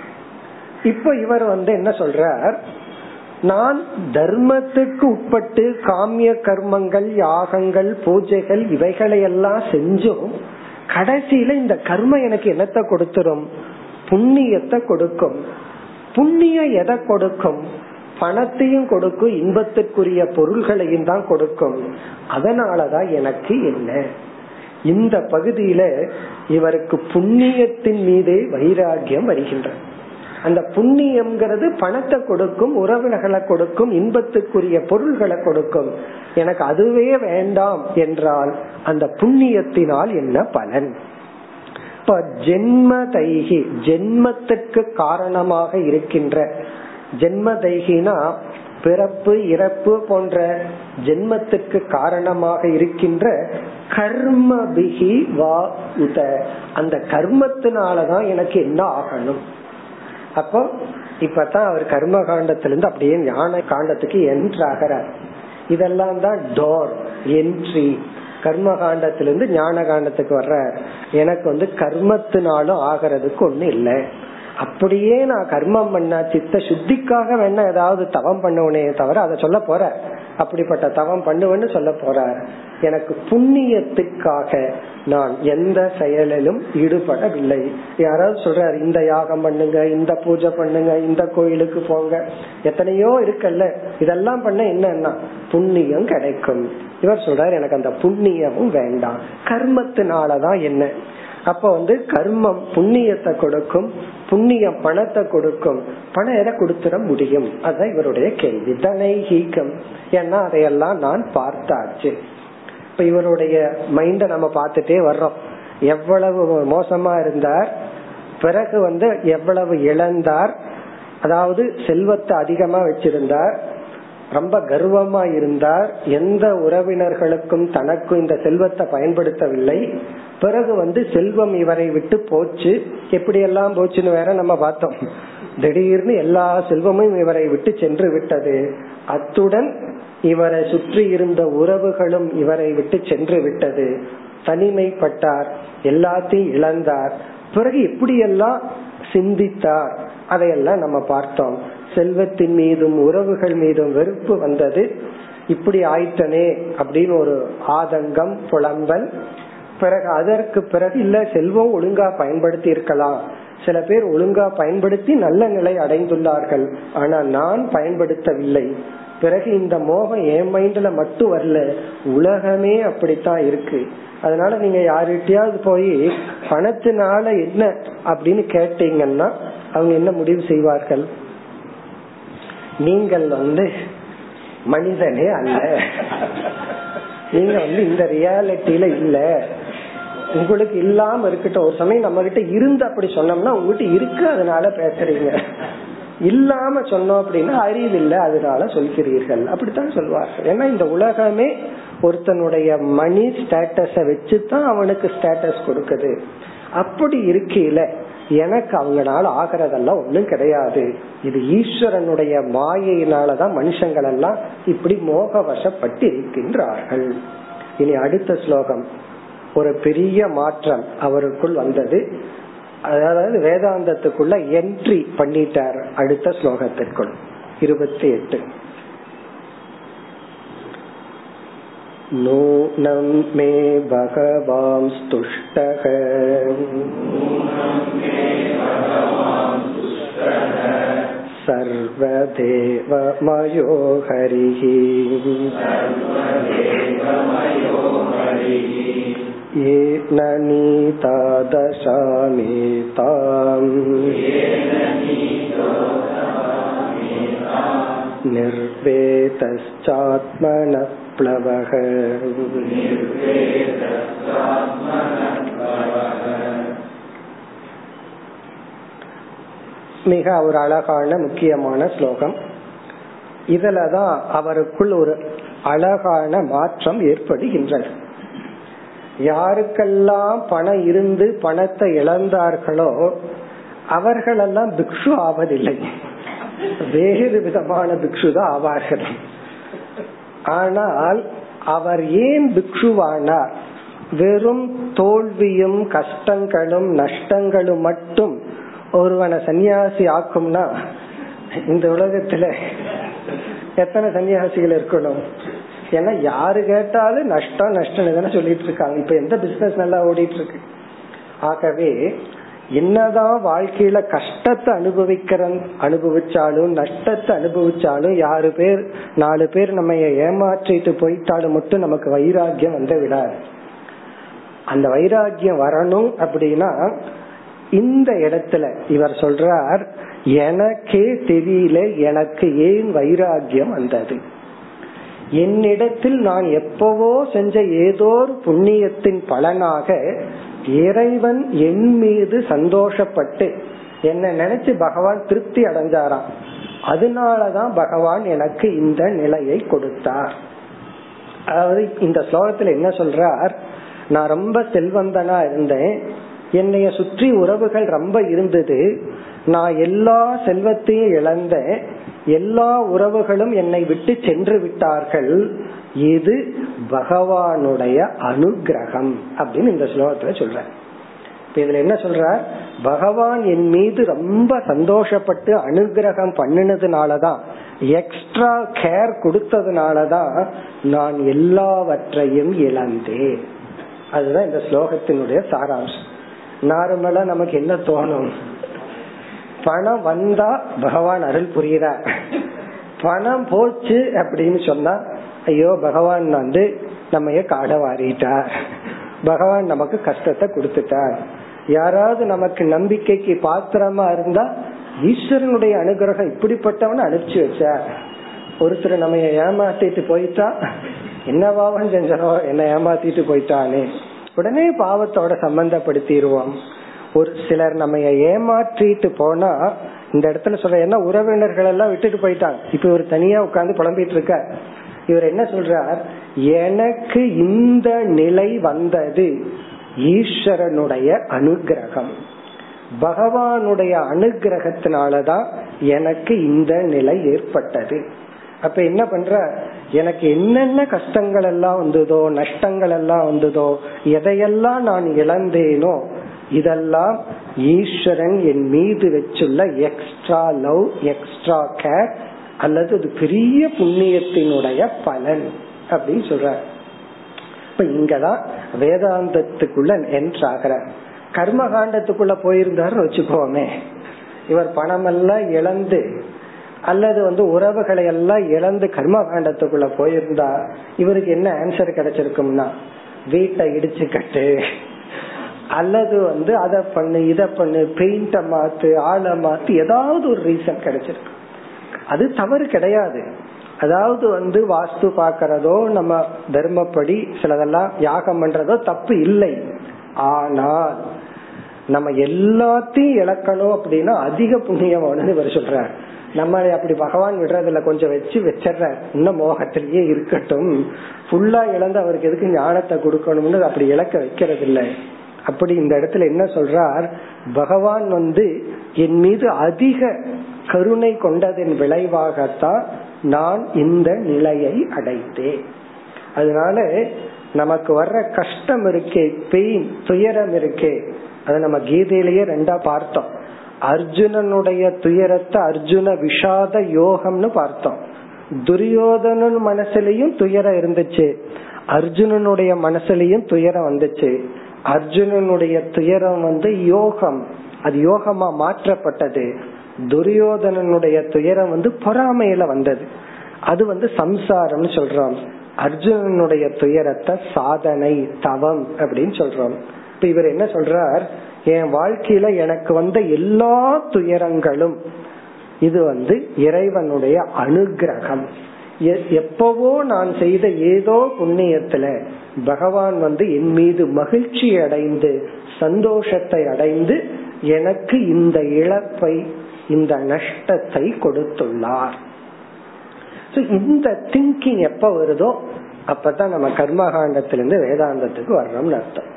இப்ப இவர் வந்து என்ன சொல்றார்? நான் தர்மத்துக்கு உட்பட்டு காமிய கர்மங்கள் யாகங்கள் பூஜைகள் இவைகளை எல்லாம் செஞ்சும் கடைசியில இந்த கர்மம் எனக்கு என்னத்தை கொடுத்துரும்? புண்ணியத்தை கொடுக்கும். புண்ணியம் எதை கொடுக்கும்? பணத்தையும் கொடுக்கும் இன்பத்திற்குரிய பொருள்களையும் தான் கொடுக்கும். அதனாலதான் எனக்கு என்ன? இந்த பகுதியில இவருக்கு புண்ணியத்தின் மீதே வைராகியம் வருகின்றது அந்த புண்ணியம்ங்கிறது பணத்தை கொடுக்கும் உறவுகளை கொடுக்கும் இன்பத்துக்குரிய பொருள்களை கொடுக்கும். எனக்கு அதுவே வேண்டாம் என்றால் அந்த புண்ணியத்தினால் என்ன பலன்? இப்ப ஜென்ம தைகி ஜென்மத்துக்கு காரணமாக இருக்கின்ற ஜென்ம தைகினா பிறப்பு இறப்பு போன்ற ஜென்மத்துக்கு காரணமாக இருக்கின்ற கர்ம பிகி வா உத. அந்த கர்மத்தினாலதான் எனக்கு என்ன ஆகணும்? அப்போ இப்பதான் அவர் கர்ம காண்டத்திலிருந்து அப்படியே ஞான காண்டத்துக்கு என்ட்ராகிறார் இதெல்லாம் தான் டோர் என்ட்ரி கர்ம காண்டத்திலிருந்து ஞான காண்டத்துக்கு வர்ற எனக்கு வந்து கர்மத்தினாலும் ஆகிறதுக்கு ஒண்ணு இல்லை. அப்படியே நான் கர்மம் பண்ண சித்த சுத்திக்காக வேணா ஏதாவது தவம் பண்ணுவனே தவிர அதை சொல்ல போற. அப்படிப்பட்ட தவம் பண்ணுவேன்னு சொல்ல போறார் எனக்கு புண்ணியத்துக்காக நான் எந்த செயலிலும் ஈடுபடவில்லை. யாராவது சொல்றாரு இந்த யாகம் பண்ணுங்க இந்த பூஜை பண்ணுங்க இந்த கோயிலுக்கு போங்க. எத்தனையோ இருக்குல்ல இதெல்லாம் பண்ண என்னன்னா புண்ணியம் கிடைக்கும். இவர் சொல்றாரு எனக்கு அந்த புண்ணியமும் வேண்டாம். கர்மத்தினாலதான் என்ன? அப்ப வந்து கர்மம் புண்ணியத்தை கொடுக்கும் புண்ணியம் பணத்தை கொடுக்கும். பணம் எதை கொடுத்துட முடியும்? அதுதான் இவருடைய கேள்வி. தனை ஹீக்கம் ஏன்னா அதையெல்லாம் நான் பார்த்தாச்சு. இப்ப இவருடைய மைண்ட நம்ம பார்த்துட்டே வர்றோம். எவ்வளவு மோசமா இருந்தார் பிறகு வந்து எவ்வளவு இழந்தார் அதாவது செல்வத்தை அதிகமா வச்சிருந்தார் ரொம்ப கர்வமா இருந்தார். எந்த உறவினர்களுக்கும் தனக்கும் இந்த செல்வத்தை பயன்படுத்தவில்லை. பிறகு வந்து செல்வம் இவரை விட்டு போச்சு. எப்படி எல்லாம் போச்சுன்னு வேற நம்ம பார்த்தோம். திடீர்னு எல்லா செல்வமும் இவரை விட்டு சென்று விட்டது. அத்துடன் இவரை சுற்றி இருந்த உறவுகளும் இவரை விட்டு சென்று விட்டது. தனிமைப்பட்டார். எல்லாத்தையும் இழந்தார். பிறகு இப்படியெல்லாம் சிந்தித்தார். அதையெல்லாம் நம்ம பார்த்தோம். செல்வத்தின் மீதும் உறவுகள் மீதும் வெறுப்பு வந்தது. இப்படி ஆயிட்டனே அப்படின்னு ஒரு ஆதங்கம் புலம்பல். பிறகு அதற்கு பிறகு இல்ல செல்வம் ஒழுங்கா பயன்படுத்தி இருக்கலாம். சில பேர் ஒழுங்கா பயன்படுத்தி நல்ல நிலை அடைந்துள்ளார்கள். ஆனா நான் பயன்படுத்தவில்லை. பிறகு இந்த மோகம் என் மைண்ட்ல மட்டும் வரல. உலகமே அப்படித்தான் இருக்கு. அதனால நீங்க யாருகிட்டயாவது போய் பணத்தினால என்ன? அப்படின்னு கேட்டீங்கன்னா அவங்க என்ன முடிவு செய்வார்கள்? நீங்கள் வந்து மனிதனே அல்ல. நீங்க வந்து இந்த ரியாலிட்டியில இல்ல. உங்களுக்கு இல்லாம இருக்கட்டும். ஒரு சமயம் நம்ம கிட்ட இருந்து அப்படி சொன்னோம்னா உங்ககிட்ட இருக்கு அதனால பேசுறீங்க. இல்லாம சொன்னோம் அப்படின்னா அறிவு இல்ல அதனால சொல்கிறீர்கள். அப்படித்தான் சொல்வார்கள். ஏன்னா இந்த உலகமே ஒருத்தனுடைய மணி ஸ்டேட்டஸ வச்சுதான் அவனுக்கு ஸ்டேட்டஸ் கொடுக்குது. அப்படி இருக்கையில எனக்கு அவங்களால ஆகிறதெல்லாம் ஒண்ணும் கிடையாது. இது ஈஸ்வரனுடைய மாயையினாலதான் மனுஷங்கள் எல்லாம் இப்படி மோக வசப்பட்டு இருக்கின்றார்கள். இனி அடுத்த ஸ்லோகம். ஒரு பெரிய மாற்றம் அவருக்குள் வந்தது. அதாவது வேதாந்தத்துக்குள்ள என்ட்ரி பண்ணிட்டார் அடுத்த ஸ்லோகத்திற்குள். இருபத்தி எட்டு. नूनं मे भगवांस्तुष्टः सर्वदेव मयो हरिः येन नीता दशामेताम् निर्वेतश्चात्मनः प्लवः மிக ஒரு அழகான முக்கியமான ஸ்லோகம் இதுலதான் அவருக்குள் ஒரு அழகான மாற்றம் ஏற்படுகின்றது யாருக்கெல்லாம் பணம் இருந்து பணத்தை இழந்தார்களோ அவர்களெல்லாம் பிக்ஷு ஆவதில்லை வேறு விதமான பிக்ஷு தான் ஆவார்கள் ஆனால் அவர் ஏன் பிக்ஷுவானார்? வெறும் தோல்வியும் கஷ்டங்களும் நஷ்டங்களும் மட்டும் ஒருவனை சன்னியாசி ஆக்கும்னா இந்த உலகத்துல எத்தனை சன்னியாசிகள் இருக்கணும்? ஏன்னா யாரு கேட்டாலும் நஷ்டம் நஷ்டம் தானே சொல்லிட்டு இருக்காங்க. இப்ப எந்த பிசினஸ் நல்லா ஓடிட்டு இருக்கு? ஆகவே என்னதான் வாழ்க்கையில கஷ்டத்தை அனுபவிக்கிற அனுபவிச்சாலும் நஷ்டத்தை அனுபவிச்சாலும் யாரு பேர் நாலு பேர் நம்ம ஏமாற்றிட்டு போயிட்டாலும் மட்டும் நமக்கு வைராக்கியம் வந்து விடாது அந்த வைராக்கியம் வரணும் அப்படின்னா இந்த இடத்துல இவர் சொல்றார் எனக்கே தெரியல எனக்கு ஏன் வைராகியம் வந்தது? என்னிடத்தில் நான் எப்பவோ செஞ்ச ஏதோ ஒரு புண்ணியத்தின் பலனாக இறைவன் என் மீது சந்தோஷப்பட்டு என்ன நினைச்சு பகவான் திருப்தி அடைஞ்சாராம். அதனாலதான் பகவான் எனக்கு இந்த நிலையை கொடுத்தார். அதாவது இந்த ஸ்லோகத்துல என்ன சொல்றார்? நான் ரொம்ப செல்வந்தனா இருந்தேன். என்னைய சுற்றி உறவுகள் ரொம்ப இருந்தது. நான் எல்லா செல்வத்தையும் இழந்தேன். எல்லா உறவுகளும் என்னை விட்டு சென்று விட்டார்கள். இது பகவானுடைய அனுகிரகம் அப்படின்னு இந்த ஸ்லோகத்துல சொல்ற. இதுல என்ன சொல்ற பகவான் என் மீது ரொம்ப சந்தோஷப்பட்டு அனுகிரகம் பண்ணினதுனாலதான் எக்ஸ்ட்ரா கேர் கொடுத்ததுனாலதான் நான் எல்லாவற்றையும் இழந்தேன். அதுதான் இந்த ஸ்லோகத்தினுடைய சாராம்சம். நார்மலா நமக்கு என்ன தோணும்? பணம் வந்தா பகவான் அருள் புரியுறார். பணம் போச்சு அப்படின்னு சொன்னா ஐயோ பகவான் வந்து நம்ம காட வாரிட்டார் பகவான் நமக்கு கஷ்டத்தை கொடுத்துட்டார். யாராவது நமக்கு நம்பிக்கைக்கு பாத்திரமா இருந்தா ஈஸ்வரனுடைய அனுகிரகம் இப்படிப்பட்டவன அனுப்பிச்சு வச்சார். ஒருத்தர் நம்ம ஏமாத்திட்டு போயிட்டா என்ன பாவம் செஞ்சனோ என்ன ஏமாத்திட்டு போயிட்டானே. உடனே பாவத்தோட சம்பந்தப்படுத்திடுவோம். ஒரு சிலர் நம்ம ஏமாற்றிட்டு போனா இந்த இடத்துல சொல்ற ஏன்னா உறவினர்கள் எல்லாம் விட்டுட்டு போயிட்டாங்க. இப்ப ஒரு தனியா உட்காந்து புலம்பிட்டு இருக்க இவர் என்ன சொல்றார்? எனக்கு இந்த நிலை வந்தது. ஈஸ்வரனுடைய அனுகிரகம். பகவானுடைய அனுகிரகத்தினாலதான் எனக்கு இந்த நிலை ஏற்பட்டது. அப்ப என்ன பண்ற எனக்கு என்னென்ன கஷ்டங்கள் எல்லாம் வந்ததோ நஷ்டங்கள் எல்லாம் வந்ததோ எதையெல்லாம் நான் இழந்தேனோ இதெல்லாம் ஈஸ்வரன் என் மீது வச்சுள்ள எக்ஸ்ட்ரா லவ் எக்ஸ்ட்ரா கேர் அல்லது அது பெரிய புண்ணியத்தினுடைய பலன் அப்படின்னு சொல்ற இப்ப இங்கதான் வேதாந்தத்துக்குள்ள என்ட்ராகிற கர்ம காண்டத்துக்குள்ள போயிருந்தாருன்னு வச்சுக்கோமே. இவர் பணமெல்லாம் இழந்து அல்லது வந்து உறவுகளை எல்லாம் இழந்து கர்மகாண்டத்துக்குள்ள போயிருந்தா இவருக்கு என்ன ஆன்சர் கிடைச்சிருக்கும்னா வீட்டை இடிச்சு கட்டு அல்லது வந்து அதை பண்ணு இதை பண்ணு பெயிண்ட மாத்து ஆளை மாத்து ஏதாவது ஒரு ரீசன் கிடைச்சிருக்கு. அது தவறு கிடையாது. அதாவது வந்து வாஸ்து பாக்கிறதோ நம்ம தர்மப்படி சிலதெல்லாம் யாகம் பண்றதோ தப்பு இல்லை. ஆனால் நம்ம எல்லாத்தையும் இழக்கணும் அப்படின்னா அதிக புண்ணியம் இவர் சொல்ற நம்ம அப்படி பகவான் விடுறதுல கொஞ்சம் வச்சு வச்சிடற இன்னும் மோகத்திலேயே இருக்கட்டும். ஃபுல்லா இழந்து அவருக்கு எதுக்கு ஞானத்தை கொடுக்கணும்னு அப்படி இழக்க வைக்கிறது இல்லை அப்படி இந்த இடத்துல என்ன சொல்றார்? பகவான் வந்து என் மீது அதிக கருணை கொண்டதன் விளைவாகத்தான் நான் இந்த நிலையை அடைத்தேன். அதனால நமக்கு வர்ற கஷ்டம் இருக்கே பெயின் துயரம் இருக்கே அதை நம்ம கீதையிலேயே ரெண்டா பார்த்தோம். அர்ஜுனனுடைய துயரத்தை அர்ஜுன விஷாத யோகம்னு பார்த்தோம். துரியோதனன் மனசுலயும் துயரம் இருந்துச்சு. அர்ஜுனனுடைய மனசுலயும் துயரம் வந்துச்சு. அர்ஜுனனுடைய துயரம் வந்து யோகம். அது யோகமா மாற்றப்பட்டது. துரியோதனனுடைய துயரம் வந்து பொறாமையில வந்தது. அது வந்து சம்சாரம்னு சொல்றோம். அர்ஜுனனுடைய துயரத்தை சாதனை தவம் அப்படின்னு சொல்றோம். இப்ப இவர் என்ன சொல்றார்? என் வாழ்க்கையில எனக்கு வந்த எல்லா துயரங்களும் இது வந்து இறைவனுடைய அனுகிரகம். எப்பவோ நான் செய்த ஏதோ புண்ணியத்துல பகவான் வந்து என் மீது மகிழ்ச்சி அடைந்து சந்தோஷத்தை அடைந்து எனக்கு இந்த இழப்பை இந்த நஷ்டத்தை கொடுத்துள்ளார். இந்த திங்கிங் எப்ப வருதோ அப்பதான் நம்ம கர்மகாண்டத்திலிருந்து வேதாந்தத்துக்கு வர்றோம்னு அர்த்தம்.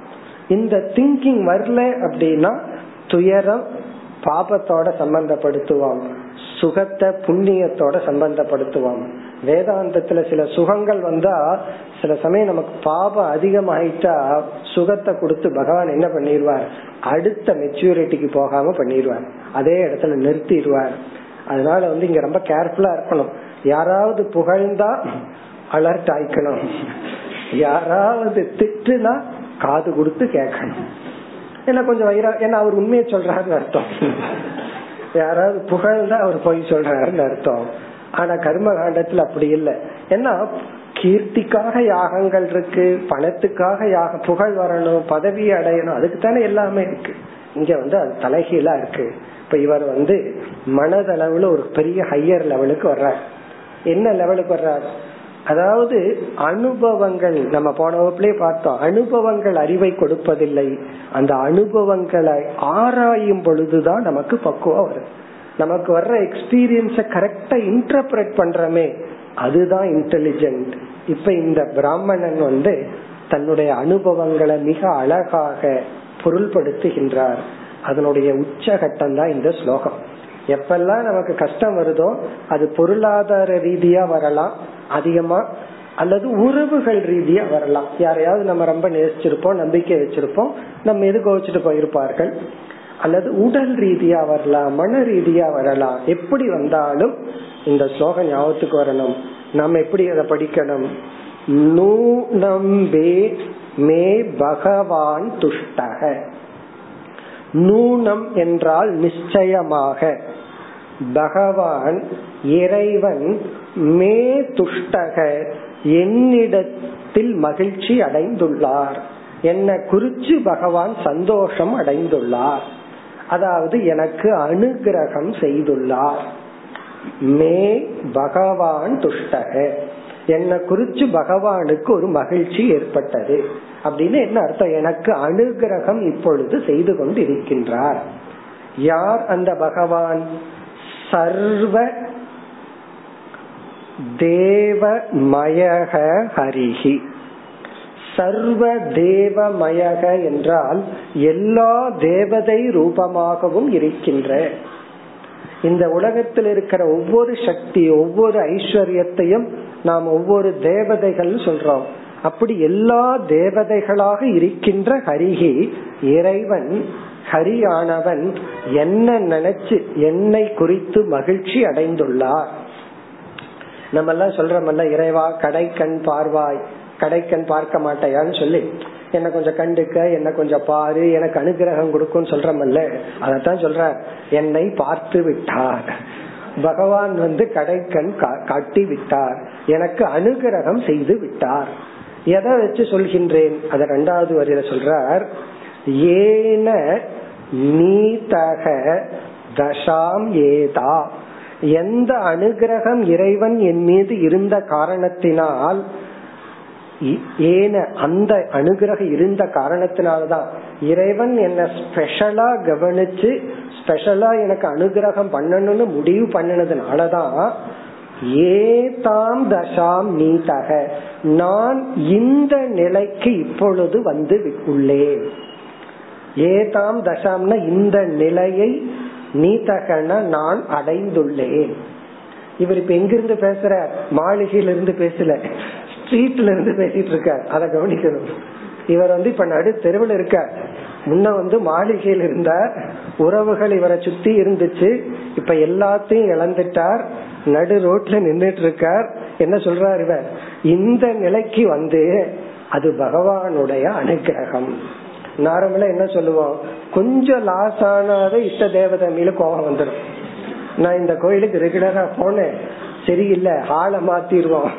இந்த திங்கிங் வரல அப்படின்னா துயரம் பாபத்தோட சம்பந்தப்படுத்துவாங்க. சுகத்தை புண்ணியத்தோட சம்பந்தப்படுத்துவோம். வேதாந்தத்துல சில சுகங்கள் வந்தா சில சமயம் நமக்கு பாபம் அதிகமாயிட்டா சுகத்தை கொடுத்து பகவான் என்ன பண்ணிடுவார் அடுத்த மெச்சூரிட்டிக்கு போகாம பண்ணிடுவார் அதே இடத்துல நிறுத்திடுவார் அதனால வந்து இங்க ரொம்ப கேர்ஃபுல்லா இருக்கணும். யாராவது புகழ்ந்தா அலர்ட் ஆயிக்கணும். யாராவது திட்டுனா காது கொடுத்து கேட்கணும். என்ன கொஞ்சம் வயிறா ஏன்னா அவர் உண்மையை சொல்றாருன்னு அர்த்தம். யாராவது புகழ்ந்தா அவர் பொய் சொல்றாருன்னு அர்த்தம். ஆனா கர்ம காண்டத்துல அப்படி இல்லை. ஏன்னா கீர்த்திக்காக யாகங்கள் இருக்கு பணத்துக்காக யாக புகழ் வரணும் பதவி அடையணும் அதுக்கு தானே எல்லாமே இருக்கு. இங்க வந்து அது தலைகீழா இருக்கு. இப்ப இவர் வந்து மனதளவுல ஒரு பெரிய ஹையர் லெவலுக்கு வர்றார். என்ன லெவலுக்கு வர்றார்? அதாவது அனுபவங்கள் நம்ம போன வகுப்புலயே பார்த்தோம் அனுபவங்கள் அறிவை கொடுப்பதில்லை. அந்த அனுபவங்களை ஆராயும் பொழுதுதான் நமக்கு பக்குவம் வரும். நமக்கு வர்ற எக்ஸ்பீரியன்ஸ கரெக்டா இன்டர்பிரட் பண்றமே அதுதான் இன்டெலிஜென்ட் இப்ப இந்த பிராமணன் வந்து தன்னுடைய அனுபவங்களை மிக அழகாக பொருள்படுத்துகின்றார். அதனுடைய உச்சகட்டம் தான் இந்த ஸ்லோகம். எப்பெல்லாம் நமக்கு கஷ்டம் வருதோ அது பொருளாதார ரீதியா வரலாம் அதிகமா அல்லது உறவுகள் ரீதியா வரலாம். யாரையாவது நம்ம ரொம்ப நேசிச்சிருப்போம் நம்பிக்கை வச்சிருப்போம் நம்ம எது கோவிச்சுட்டு போயிருப்பார்கள்? அல்லது உடல் ரீதியா வரலாம் மன ரீதியா வரலாம். எப்படி வந்தாலும் இந்த ஸ்லோகம் ஞாபகத்துக்கு வரணும். நம்ம எப்படி அதை படிக்கணும்? நூனம்பே மே பகவான் துஷ்டக. நூனம் என்றால் நிச்சயமாக. பகவான் இறைவன் மே துஷ்டக என்னிடத்தில் மகிழ்ச்சி அடைந்துள்ளார். என்னை குறிச்சு பகவான் சந்தோஷம் அடைந்துள்ளார். அதாவது எனக்கு அனுகிரகம் செய்துள்ளார். மே பகவான் துஷ்டக. என்னை குறிச்சு பகவானுக்கு ஒரு மகிழ்ச்சி ஏற்பட்டது. அப்படின்னு என்ன அர்த்தம்? எனக்கு அனுகிரகம் இப்பொழுது செய்து கொண்டு இருக்கின்றார் யார் அந்த பகவான்? சர்வ தேவமயக ஹரிஹி. சர்வ தேவமயக என்றால் எல்லா தேவதை ரூபமாகவும் இருக்கின்ற. இந்த உலகத்தில் இருக்கிற ஒவ்வொரு சக்தி ஒவ்வொரு ஐஸ்வர்யத்தையும் நாம் ஒவ்வொரு தேவதைகள் சொல்றோம். அப்படி எல்லா தேவதைகளாக இருக்கின்ற ஹரிகி இறைவன் ஹரியானவன் என்ன நினைச்சு என்னை குறித்து மகிழ்ச்சி அடைந்துள்ளார். நம்ம எல்லாம் சொல்றோம்ல இறைவா கடைக்கண் பார்வாய் கடைக்கண் பார்க்க மாட்டையான்னு சொல்லி என்ன கொஞ்சம் கண்டுக்க என்ன கொஞ்சம் பாரு எனக்கு அனுகிரகம் கொடுக்கும் சொல்றமல்ல அதத்தான் சொல்ற என்னை பார்த்து விட்டார் பகவான் வந்து கடைக்கண் காட்டி விட்டார் எனக்கு அனுகிரகம் செய்து விட்டார். எதை வச்சு சொல்கின்றேன்? அத ரெண்டாவது வரியில சொல்றார் ஏன நீதக தசாம் ஏதா. எந்த அனுகிரகம் இறைவன் என் மீது இருந்த காரணத்தினால் ஏன அந்த அனுகிரகம் இருந்த காரணத்தினால்தான். இறைவன் என்ன ஸ்பெஷலா கவனிச்சு ஸ்பெஷலா எனக்கு அனுகிரகம் பண்ணணும்னு முடிவு பண்ணினதுனாலதான் ஏதாம் தசாம் நீதக நான் இந்த நிலைக்கு இப்பொழுது வந்து உள்ளேன் ஏதாம் தசாம்னா இந்த நிலையை நீதகன நான் அடைந்துள்ளேன். இவர் இப்ப எங்கிருந்து பேசுற? மாளிகையில இருந்து பேசல. ஸ்ட்ரீட்ல இருந்து பேசிட்டு இருக்கார். அதை கவனிக்கணும். இவர் வந்து இப்ப நடு தெருவில் இருக்க முன்ன வந்து மாளிகையில் இருந்தார் உறவுகள் இவரை சுத்தி இருந்துச்சு. இப்ப எல்லாத்தையும் இழந்துட்டார். நடு ரோட்ல நின்றுட்டு இருக்கார் என்ன சொல்றார் இவர்? இந்த நிலைக்கு வந்து அது பகவானுடைய அனுகிரகம். நார்மலா என்ன சொல்லுவோம்? கொஞ்சம் லாஸ் ஆனாவே இஷ்ட தேவதை மீது கோபம் வந்துடும் நான் இந்த கோயிலுக்கு ரெகுலரா போனேன். சரியில்லை. ஆளை மாத்திடுவோம்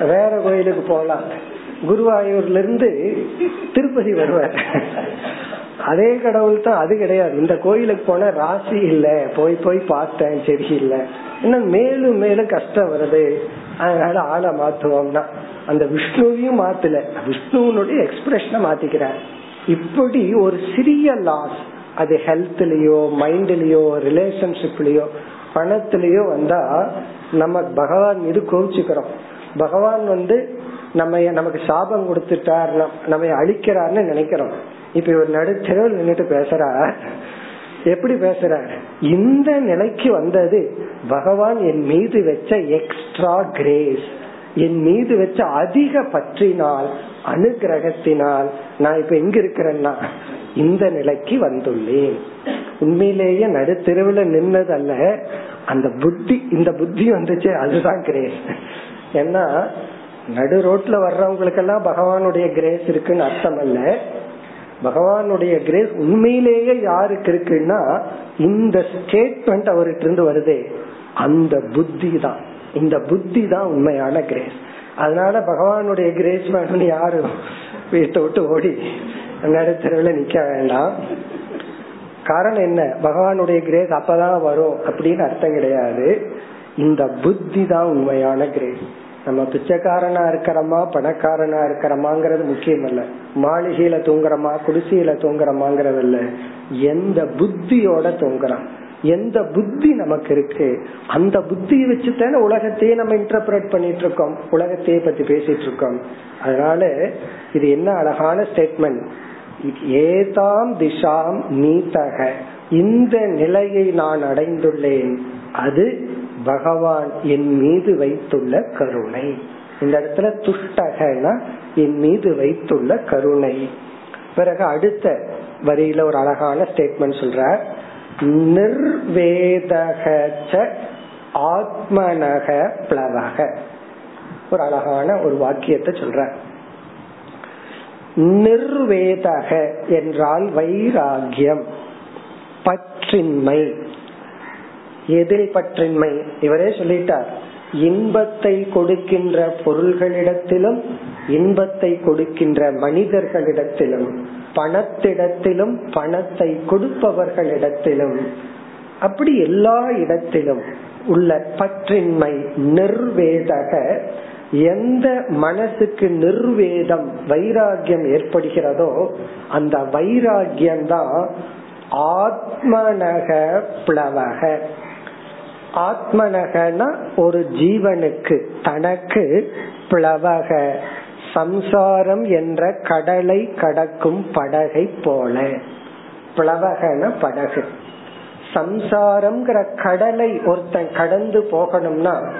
வேற கோயிலுக்கு போலாம் குருவாயூர்ல இருந்து திருப்பதி வருவார். அதே கடவுள் தான் அது கிடையாது. இந்த கோயிலுக்கு போன ராசி இல்ல. போய் போய் பார்த்தேன் சரி இல்ல. இன்னும் மேலும் மேலும் கஷ்டம் வருது. அதனால ஆளை மாத்துவோம்னா அந்த விஷ்ணுவையும் மாத்தல. விஷ்ணுவனுடைய எக்ஸ்பிரஷனை மாத்திக்கிறார். இப்படி ஒரு சிறிய லாஸ் அது ஹெல்த்லயோ மைண்ட்லயோ ரிலேஷன்ஷிப்லயோ பணத்திலயோ வந்தா நம்ம பகவான் மீது கோவிச்சுக்கிறோம். பகவான் வந்து நம்ம நமக்கு சாபம் கொடுத்துட்டார் நம்ம அழிக்கிறார்னு நினைக்கிறோம். இப்ப இவர் நடுத்தரவில் நின்றுட்டு பேசுறார். எப்படி பேசுறார்? இந்த நிலைக்கு வந்தது பகவான் என் மீது வச்ச எக்ஸ்ட்ரா கிரேஸ் என் மீது வச்ச அதிக பற்றினால் அனுகிரகத்தினால் நான் இப்ப எங்க இருக்கிறேன்னா இந்த நிலைக்கு வந்துள்ளேன். உண்மையிலேயே நடுத்தெருவுல நின்னது அல்ல அந்த புத்தி இந்த புத்தி வந்துச்சு அதுதான் கிரேஸ் ஏன்னா நடு ரோட்ல வர்றவங்களுக்கெல்லாம் பகவானுடைய கிரேஸ் இருக்குன்னு அர்த்தம் அல்ல. பகவானுடைய கிரேஸ் உண்மையிலேயே யாருக்கு இருக்குன்னா இந்த ஸ்டேட்மெண்ட் அவர்கிட்ட இருந்து வருதே. அந்த புத்தி தான் இந்த புத்தி தான் உண்மையான கிரேஸ் அதனால பகவானுடைய கிரேஸ் வேணும்னு யாரும் வீட்டை விட்டு ஓடி நடுத்தரவுல நிக்க வேண்டாம். காரணம் என்ன? பகவானுடைய கிரேஸ் அப்பதான் வரும் அப்படின்னு அர்த்தம் கிடையாது. இந்த புத்தி தான் உண்மையான கிரேஸ் நம்ம பிச்சைக்காரனா இருக்கிறோமா பணக்காரனா இருக்கிறோமாங்கிறது முக்கியம் இல்ல மாளிகையில தூங்குறோமா குடிசையில தூங்குறோமாங்கிறது இல்ல எந்த புத்தியோட தூங்குறோம் எந்த புத்தி நமக்கு இருக்கு? அந்த புத்தியை வச்சுதானே உலகத்தையே நம்ம இன்டர்பிரட் பண்ணிட்டு இருக்கோம் உலகத்தையே பத்தி பேசிட்டு இருக்கோம் அதனால இது என்ன அழகான ஸ்டேட்மெண்ட் ஏதாம் திசாம் நீத்தக. இந்த நிலையை நான் அடைந்துள்ளேன். அது பகவான் என் மீது வைத்துள்ள கருணை. இந்த இடத்துல துஷ்டகனா என் மீது வைத்துள்ள கருணை. பிறகு அடுத்த வரியில ஒரு அழகான ஸ்டேட்மெண்ட் சொல்ற நிர்வேதக ஆத்மனக பிளவக. ஒரு அழகான ஒரு வாக்கியத்தை சொல்ற நிர்வேதக என்றால் வைராகியம் பற்றின்மை. எதில் பற்றின்மை இவரே சொல்லிட்டார். இன்பத்தை கொடுக்கின்ற பொருள்களிடத்திலும் இன்பத்தை கொடுக்கின்ற மனிதர்களிடத்திலும் பணத்திடத்திலும் பணத்தை கொடுப்பவர்களிடத்திலும் அப்படி எல்லா இடத்திலும் உள்ள பற்றின்மை நிர்வேதக எந்த மனசுக்கு நிர்வேதம் வைராகியம் ஏற்படுகிறதோ அந்த வைராகியம் தான் ஆத்மனக பிளவக ஆத்மனகனா ஒரு ஜீவனுக்கு தனக்கு பிளவக. சம்சாரம் என்ற கடலை கடக்கும் படகை போல. பிளவகன படகு. சம்சாரம்ங்கிற கடலை ஒருத்தன் கடந்து போகணும்னா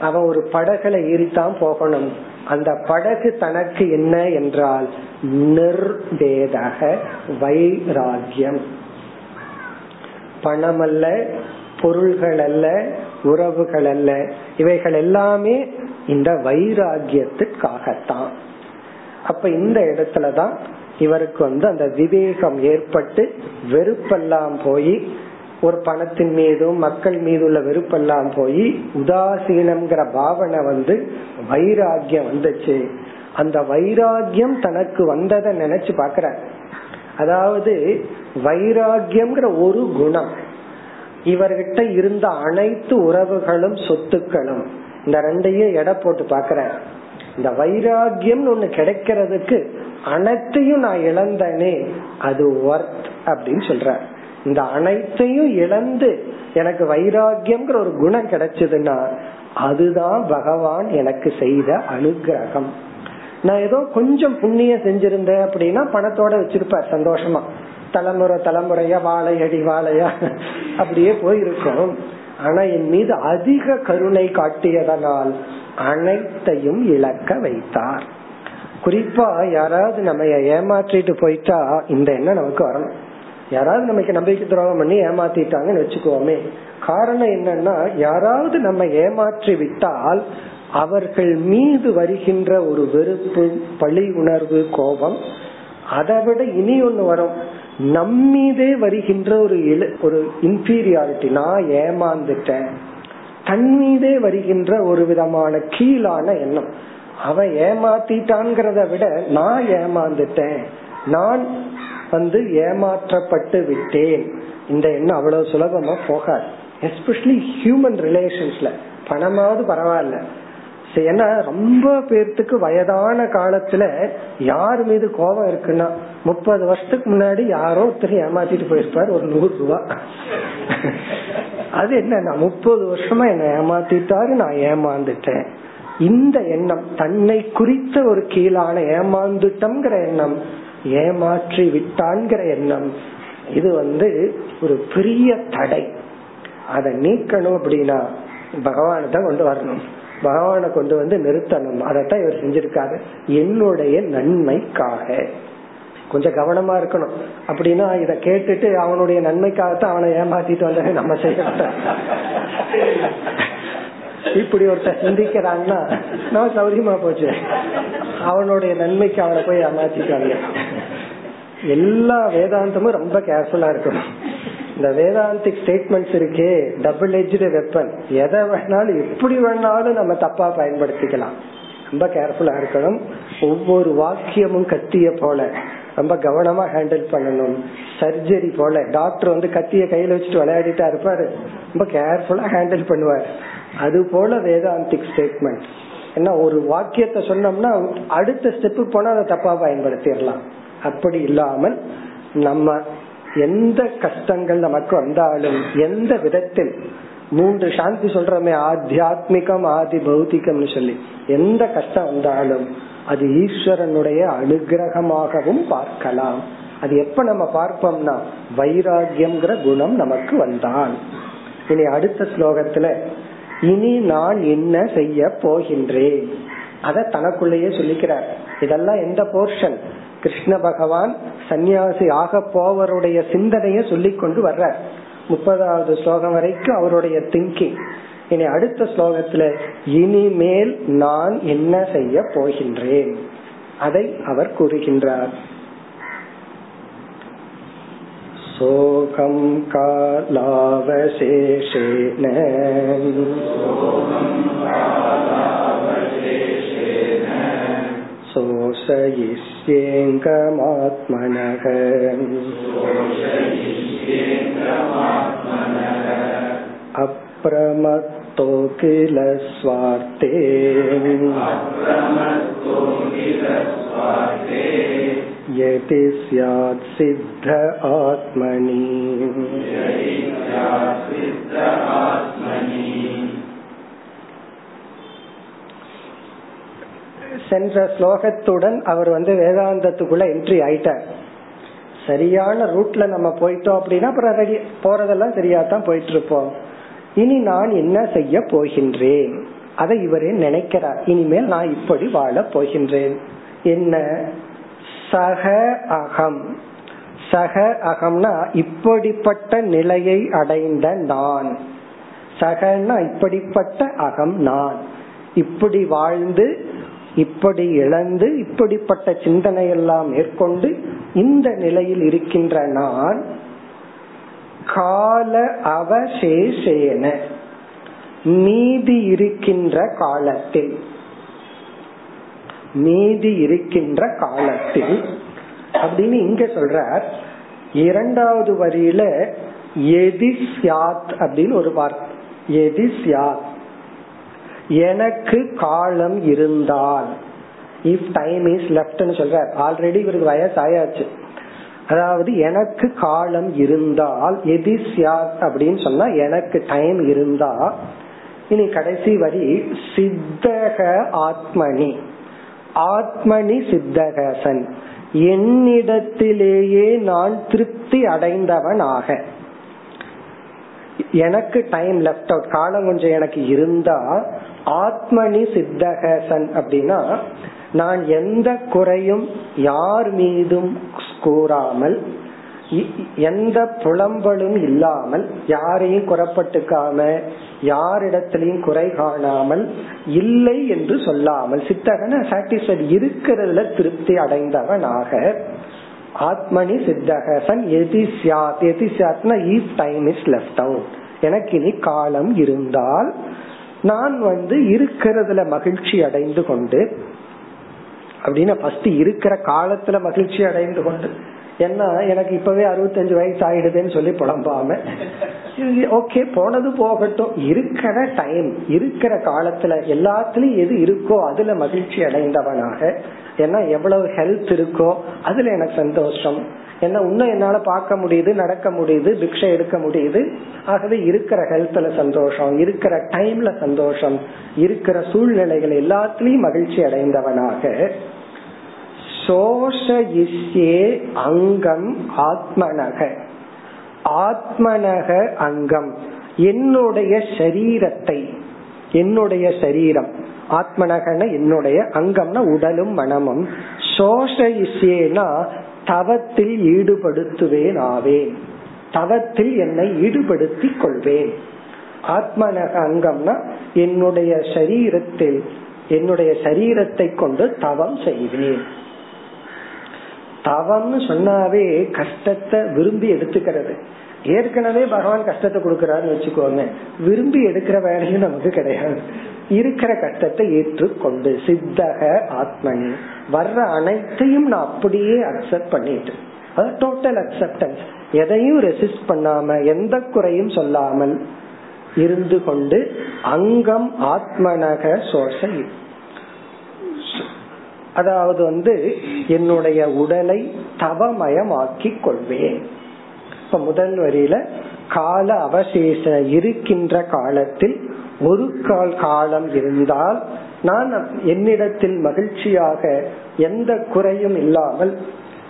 அவன் ஒரு படகுல ஏறித்தான் போகணும். அந்த படகு தனக்கு என்ன என்றால் நிர்வேதக வைராகியம் பணம் அல்ல பொருள்கள் அல்ல உறவுகள் அல்ல இவைகள் எல்லாமே இந்த வைராகியத்துக்காகத்தான் அப்ப இந்த இடத்துலதான் இவருக்கு வந்து அந்த விவேகம் ஏற்பட்டு வெறுப்பெல்லாம் போய் ஒரு பணத்தின் மீதும் மக்கள் மீது உள்ள வெறுப்பெல்லாம் போய் உதாசீனம்ங்கிற பாவனை வந்து வைராகியம் வந்துச்சு. அந்த வைராகியம் தனக்கு வந்ததை நினைச்சு பாக்குற அதாவது வைராகியம்ங்கிற ஒரு குணம். இவர்கிட்ட இருந்த அனைத்து உறவுகளும் சொத்துக்களும் இந்த ரெண்டையும் எடை போட்டு பாக்குற இந்த வைராகியம் ஒண்ணு கிடைக்கிறதுக்கு அனைத்தையும் நான் இழந்தனே அது ஒர்த் அப்படின்னு சொல்ற இந்த அனைத்தையும் இழந்து எனக்கு வைராகியம்ங்கிற ஒரு குணம் கிடைச்சதுன்னா அதுதான் பகவான் எனக்கு செய்த அனுகிரகம். நான் ஏதோ கொஞ்சம் புண்ணியம் செஞ்சிருந்தேன் அப்படின்னா பணத்தோட வச்சிருப்பார் சந்தோஷமா. தலைமுறை தலைமுறையா வாழையடி வாழையா. அப்படியே போயிருக்கும். ஆனா என் மீது அதிக கருணை காட்டியதனால் அனைத்தையும் இழக்க வைத்தார். குறிப்பா யாராவது நம்ம ஏமாற்றிட்டு போயிட்டா இந்த எண்ணம் நமக்கு வரணும். யாராவது நமக்கு நம்பிக்கை துரோகம் பண்ணி ஏமாத்திட்டாங்கன்னு வச்சுக்கோமே. காரணம் என்னன்னா யாராவது நம்ம ஏமாற்றி விட்டால் அவர்கள் மீது வருகின்ற ஒரு வெறுப்பு பழி உணர்வு கோபம் அதை விட இனி ஒண்ணு வரும். நம்மீதே வருகின்ற ஒரு ஒரு இன்பீரியாரிட்டி நான் ஏமாந்துட்டேன். தன் மீதே வருகின்ற ஒரு விதமான கீழான எண்ணம். அவன் ஏமாத்திட்டான்ங்கிறத விட நான் ஏமாந்துட்டேன். நான் வந்து ஏமாற்றப்பட்டு விட்டேன். இந்த எண்ணம் அவ்வளவு சுலபமா போகாது. எஸ்பெஷலி ஹியூமன் ரிலேஷன்ஸ்ல பணமாவது பரவாயில்ல. ஏன்னா ரொம்ப பேர்த்துக்கு வயதான காலத்துல யார் மீது கோபம் இருக்குன்னா முப்பது வருஷத்துக்கு முன்னாடி யாரோ ஒருத்தர் ஏமாத்திட்டு போயிருப்பார் ஒரு நூறு ரூபா. அது என்ன முப்பது வருஷமா என்ன ஏமாத்திட்டாரு நான் ஏமாந்துட்டேன். இந்த எண்ணம் தன்னை குறித்த ஒரு கீழான ஏமாந்துட்டம்ங்கிற எண்ணம் ஏமாற்றி விட்டான்கிற எண்ணம் இது வந்து ஒரு பெரிய தடை. அதை நீக்கணும் அப்படின்னா பகவானை தான் கொண்டு வரணும். பகவானை கொண்டு வந்து நிறுத்தணும். அதைத்தான் இவர் செஞ்சிருக்காரு. என்னுடைய நன்மைக்காக. கொஞ்சம் கவனமா இருக்கணும். அப்படின்னா இத கேட்டுட்டு அவனுடைய நன்மைக்காகத்தான் அவனை ஏமாத்திட்டு வந்ததை நம்ம செய்ய இப்படி ஒருத்த சிந்திக்கிறான்னா நான் சௌரியமா போச்சு. அவனுடைய நன்மைக்கு அவனை போய் ஏமாத்திட்டாங்க எல்லா வேதாந்தமும் ரொம்ப கேர்ஃபுல்லா இருக்கணும். இந்த வேதாந்திக் ஸ்டேட்மெண்ட்ஸ் இருக்கே டபுள் எஜ்டு வெப்பன் எதை வேணாலும் எப்படி வேணாலும் நம்ம தப்பா பயன்படுத்திக்கலாம். ரொம்ப கேர்ஃபுல்லா இருக்கணும். ஒவ்வொரு வாக்கியமும் கத்திய போல ரொம்ப கவனமா ஹேண்டில் பண்ணணும். சர்ஜரி போல டாக்டர் வந்து கத்திய கையில வச்சுட்டு விளையாடிட்டா இருப்பாரு. ரொம்ப கேர்ஃபுல்லா ஹேண்டில் பண்ணுவார். அது போல வேதாந்திக் ஸ்டேட்மெண்ட் ஏன்னா ஒரு வாக்கியத்தை சொன்னோம்னா அடுத்த ஸ்டெப்பு போனா அதை தப்பா பயன்படுத்திடலாம். அப்படி இல்லாமல் நம்ம எந்த கஷ்டங்கள் நமக்கு வந்தாலும் எந்த விதத்தில் மூன்று சாந்தி சொல்றமே ஆத்தியாத்மிகம் ஆதி பௌத்திகம்னு சொல்லி எந்த கஷ்டம் வந்தாலும் அது ஈஸ்வரனுடைய அனுகிரகமாகவும் பார்க்கலாம். அது எப்ப நம்ம பார்ப்போம்னா வைராகியம்ங்கிற குணம் நமக்கு வந்தால். இனி அடுத்த ஸ்லோகத்துல இனி நான் என்ன செய்ய போகின்றேன்? அத தனக்குள்ளேயே சொல்லிக்கிறார். இதெல்லாம் எந்த போர்ஷன் கிருஷ்ண பகவான் சன்னியாசி ஆக போவருடைய சிந்தனைய சொல்லி கொண்டு வர்றார். முப்பதாவது ஸ்லோகம் வரைக்கும் அவருடைய திங்கிங் இனி அடுத்த ஸ்லோகத்துல இனிமேல் நான் என்ன செய்ய போகின்றேன்? அதை அவர் கூறுகின்றார். சோகம் காலாவசேஷேன. शोषयिष्येङ्गमात्मनः अप्रमत्तो किल स्वार्थे यदि स्यात् सिद्ध आत्मनि சென்ற ஸ்லோகத்துடன் அவர் வந்து வேதாந்தத்துக்குள்ள என்ட்ரி ஆயிட்டார். சரியான ரூட்ல நம்ம போயிட்டோம் அப்படின்னா அப்புறம் ரெடி போறதெல்லாம் சரியா தான் போயிட்டு இருப்போம் இனி நான் என்ன செய்ய போகின்றேன்? அதை இவரே நினைக்கிறார். இனிமேல் நான் இப்படி வாழ போகின்றேன். என்ன? சக அகம். சக அகம்னா இப்படிப்பட்ட நிலையை அடைந்த நான். சகன்னா இப்படிப்பட்ட அகம் நான். இப்படி வாழ்ந்து இப்படி இழந்து இப்படிப்பட்ட சிந்தனை எல்லாம் மேற்கொண்டு இந்த நிலையில் இருக்கின்ற நான் கால அவசேஷேன மீதி இருக்கின்ற காலத்தில் மீதி இருக்கின்ற காலத்தில் அப்படின்னு இங்க சொல்றார். இரண்டாவது வரியில எதி சியாத் அப்படின்னு ஒரு வார்த்தை. எதி சியாத் எனக்கு காலம் இருந்தால். இஃப் டைம் இஸ் லெப்ட்னு சொல்ற ஆல்ரெடி இவருக்கு வயசு ஆயாச்சு. அதாவது எனக்கு காலம் இருந்தால் எதி அப்படின்னு சொன்னா எனக்கு டைம் இருந்தா இனி கடைசி வரி சித்தக ஆத்மனி. ஆத்மனி சித்தகசன். என்னிடத்திலேயே நான் திருப்தி அடைந்தவன் ஆக எனக்கு டைம் லெப்ட் அவுட் காலம் கொஞ்சம் எனக்கு இருந்தா ஆத்மனி சித்தகசன் அப்படின்னா நான் எந்த குறையும் யார் மீதும் கூறாமல் எந்த புலம்பலும் இல்லாமல் யாரையும் குறப்பட்டுக்காம யாரிடத்திலையும் குறை காணாமல் இல்லை என்று சொல்லாமல் சித்தகன சாட்டிஸ்ஃபைட் இருக்கிறதுல திருப்தி அடைந்தவனாக ஆத்மனி சித்தகசன் எதி சியாத் எதி சியாத்னா if time is left out எனக்கு இனி காலம் இருந்தால் நான் வந்து இருக்கிறதுல மகிழ்ச்சி அடைந்து கொண்டு அப்படின்னா ஃபர்ஸ்ட் இருக்கிற காலத்துல மகிழ்ச்சி அடைந்து கொண்டு. ஏன்னா எனக்கு இப்பவே அறுபத்தஞ்சு வயசு ஆயிடுதுன்னு சொல்லி புலம்பாம. ஓகே போனது போகட்டும். இருக்கிற டைம் இருக்கிற காலத்துல எல்லாத்துலயும் எது இருக்கோ அதுல மகிழ்ச்சி அடைந்தவனாக. ஏன்னா எவ்வளவு ஹெல்த் இருக்கோ அதுல எனக்கு சந்தோஷம். ஏன்னா இன்னும் என்னால பார்க்க முடியுது நடக்க முடியுது பிக்ஷை எடுக்க முடியுது. ஆகவே இருக்கிற ஹெல்த்ல சந்தோஷம் இருக்கிற டைம்ல சந்தோஷம் இருக்கிற சூழ்நிலைகள் எல்லாத்திலையும் மகிழ்ச்சி அடைந்தவனாக சோஷ இஸ்யே அங்கம் ஆத்மனக. ஆத்மனக அங்கம். என்னுடைய சரீரத்தை என்னுடைய சரீரம். ஆத்மனகன என்னுடைய அங்கம்னா உடலும் மனமும். சோஷ இஷ்யேனா தவத்தில் ஈடுபடுத்துவேன் ஆவேன். தவத்தில் என்னை ஈடுபடுத்திக் கொள்வேன். ஆத்மனக அங்கம்னா என்னுடைய சரீரத்தில் என்னுடைய சரீரத்தை கொண்டு தவம் செய்வேன். தவம்னு சொன்னாவே கஷ்டத்தை விரும்பி எடுத்துக்கிறது. ஏற்கனவே பகவான் கஷ்டத்தை கொடுக்கறாருன்னு வச்சுக்கோங்க. விரும்பி எடுக்கிற வேலையும் நமக்கு கிடையாது. இருக்கிற கஷ்டத்தை ஏற்றுக்கொண்டு சித்தக ஆத்மனி. வர்ற அனைத்தையும் நான் அப்படியே அக்செப்ட் பண்ணிட்டு. அது டோட்டல் அக்செப்டன்ஸ் எதையும் ரெசிஸ்ட் பண்ணாம எந்த குறையும் சொல்லாமல் இருந்து கொண்டு அங்கம் ஆத்மனக சோசை அதாவது வந்து என்னுடைய உடலை தவமயமாக்கி கொள்வேன். இப்ப முதல் வரியில கால அவசேஷ இருக்கின்ற காலத்தில் ஒரு கால் காலம் இருந்தால் நான் என்னிடத்தில் மகிழ்ச்சியாக எந்த குறையும் இல்லாமல்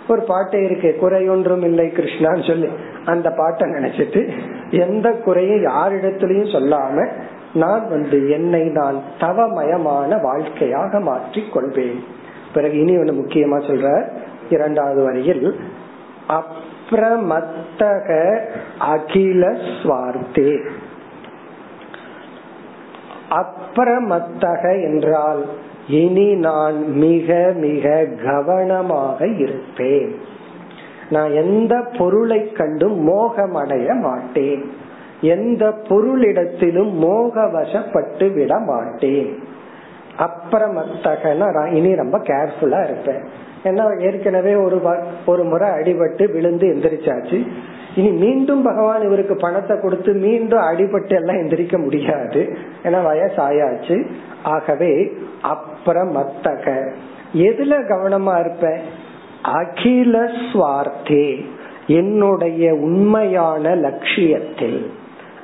ஒரு பாட்டை இருக்கு குறையொன்றும் இல்லை கிருஷ்ணான்னு சொல்லி அந்த பாட்டை நினைச்சிட்டு எந்த குறையும் யாரிடத்திலையும் சொல்லாம நான் வந்து என்னை நான் தவமயமான வாழ்க்கையாக மாற்றிக் கொள்வேன். பிறகு இனி ஒண்ணு முக்கியமா சொல்ற இரண்டாவது வரியில் அப்ரமத்தக அகில ஸ்வார்த்தே அப்ரமத்தக என்றால் இனி நான் மிக மிக கவனமாக இருப்பேன். நான் எந்த பொருளை கண்டும் மோகம் அடைய மாட்டேன். எந்த பொருளிடத்திலும் மோக வசப்பட்டு விட மாட்டேன். அப்புறமத்தகனா இனி ரொம்ப கேர்ஃபுல்லா இருப்பேன். ஏன்னா ஏற்கனவே ஒரு ஒரு முறை அடிபட்டு விழுந்து எந்திரிச்சாச்சு. இனி மீண்டும் பகவான் இவருக்கு பணத்தை கொடுத்து மீண்டும் அடிபட்டு எல்லாம் எந்திரிக்க முடியாது. ஏன்னா வயசாயாச்சு. ஆகவே அப்புறமத்தக எதுல கவனமா இருப்பேன் அகில சுவார்த்தே. என்னுடைய உண்மையான லட்சியத்தில்.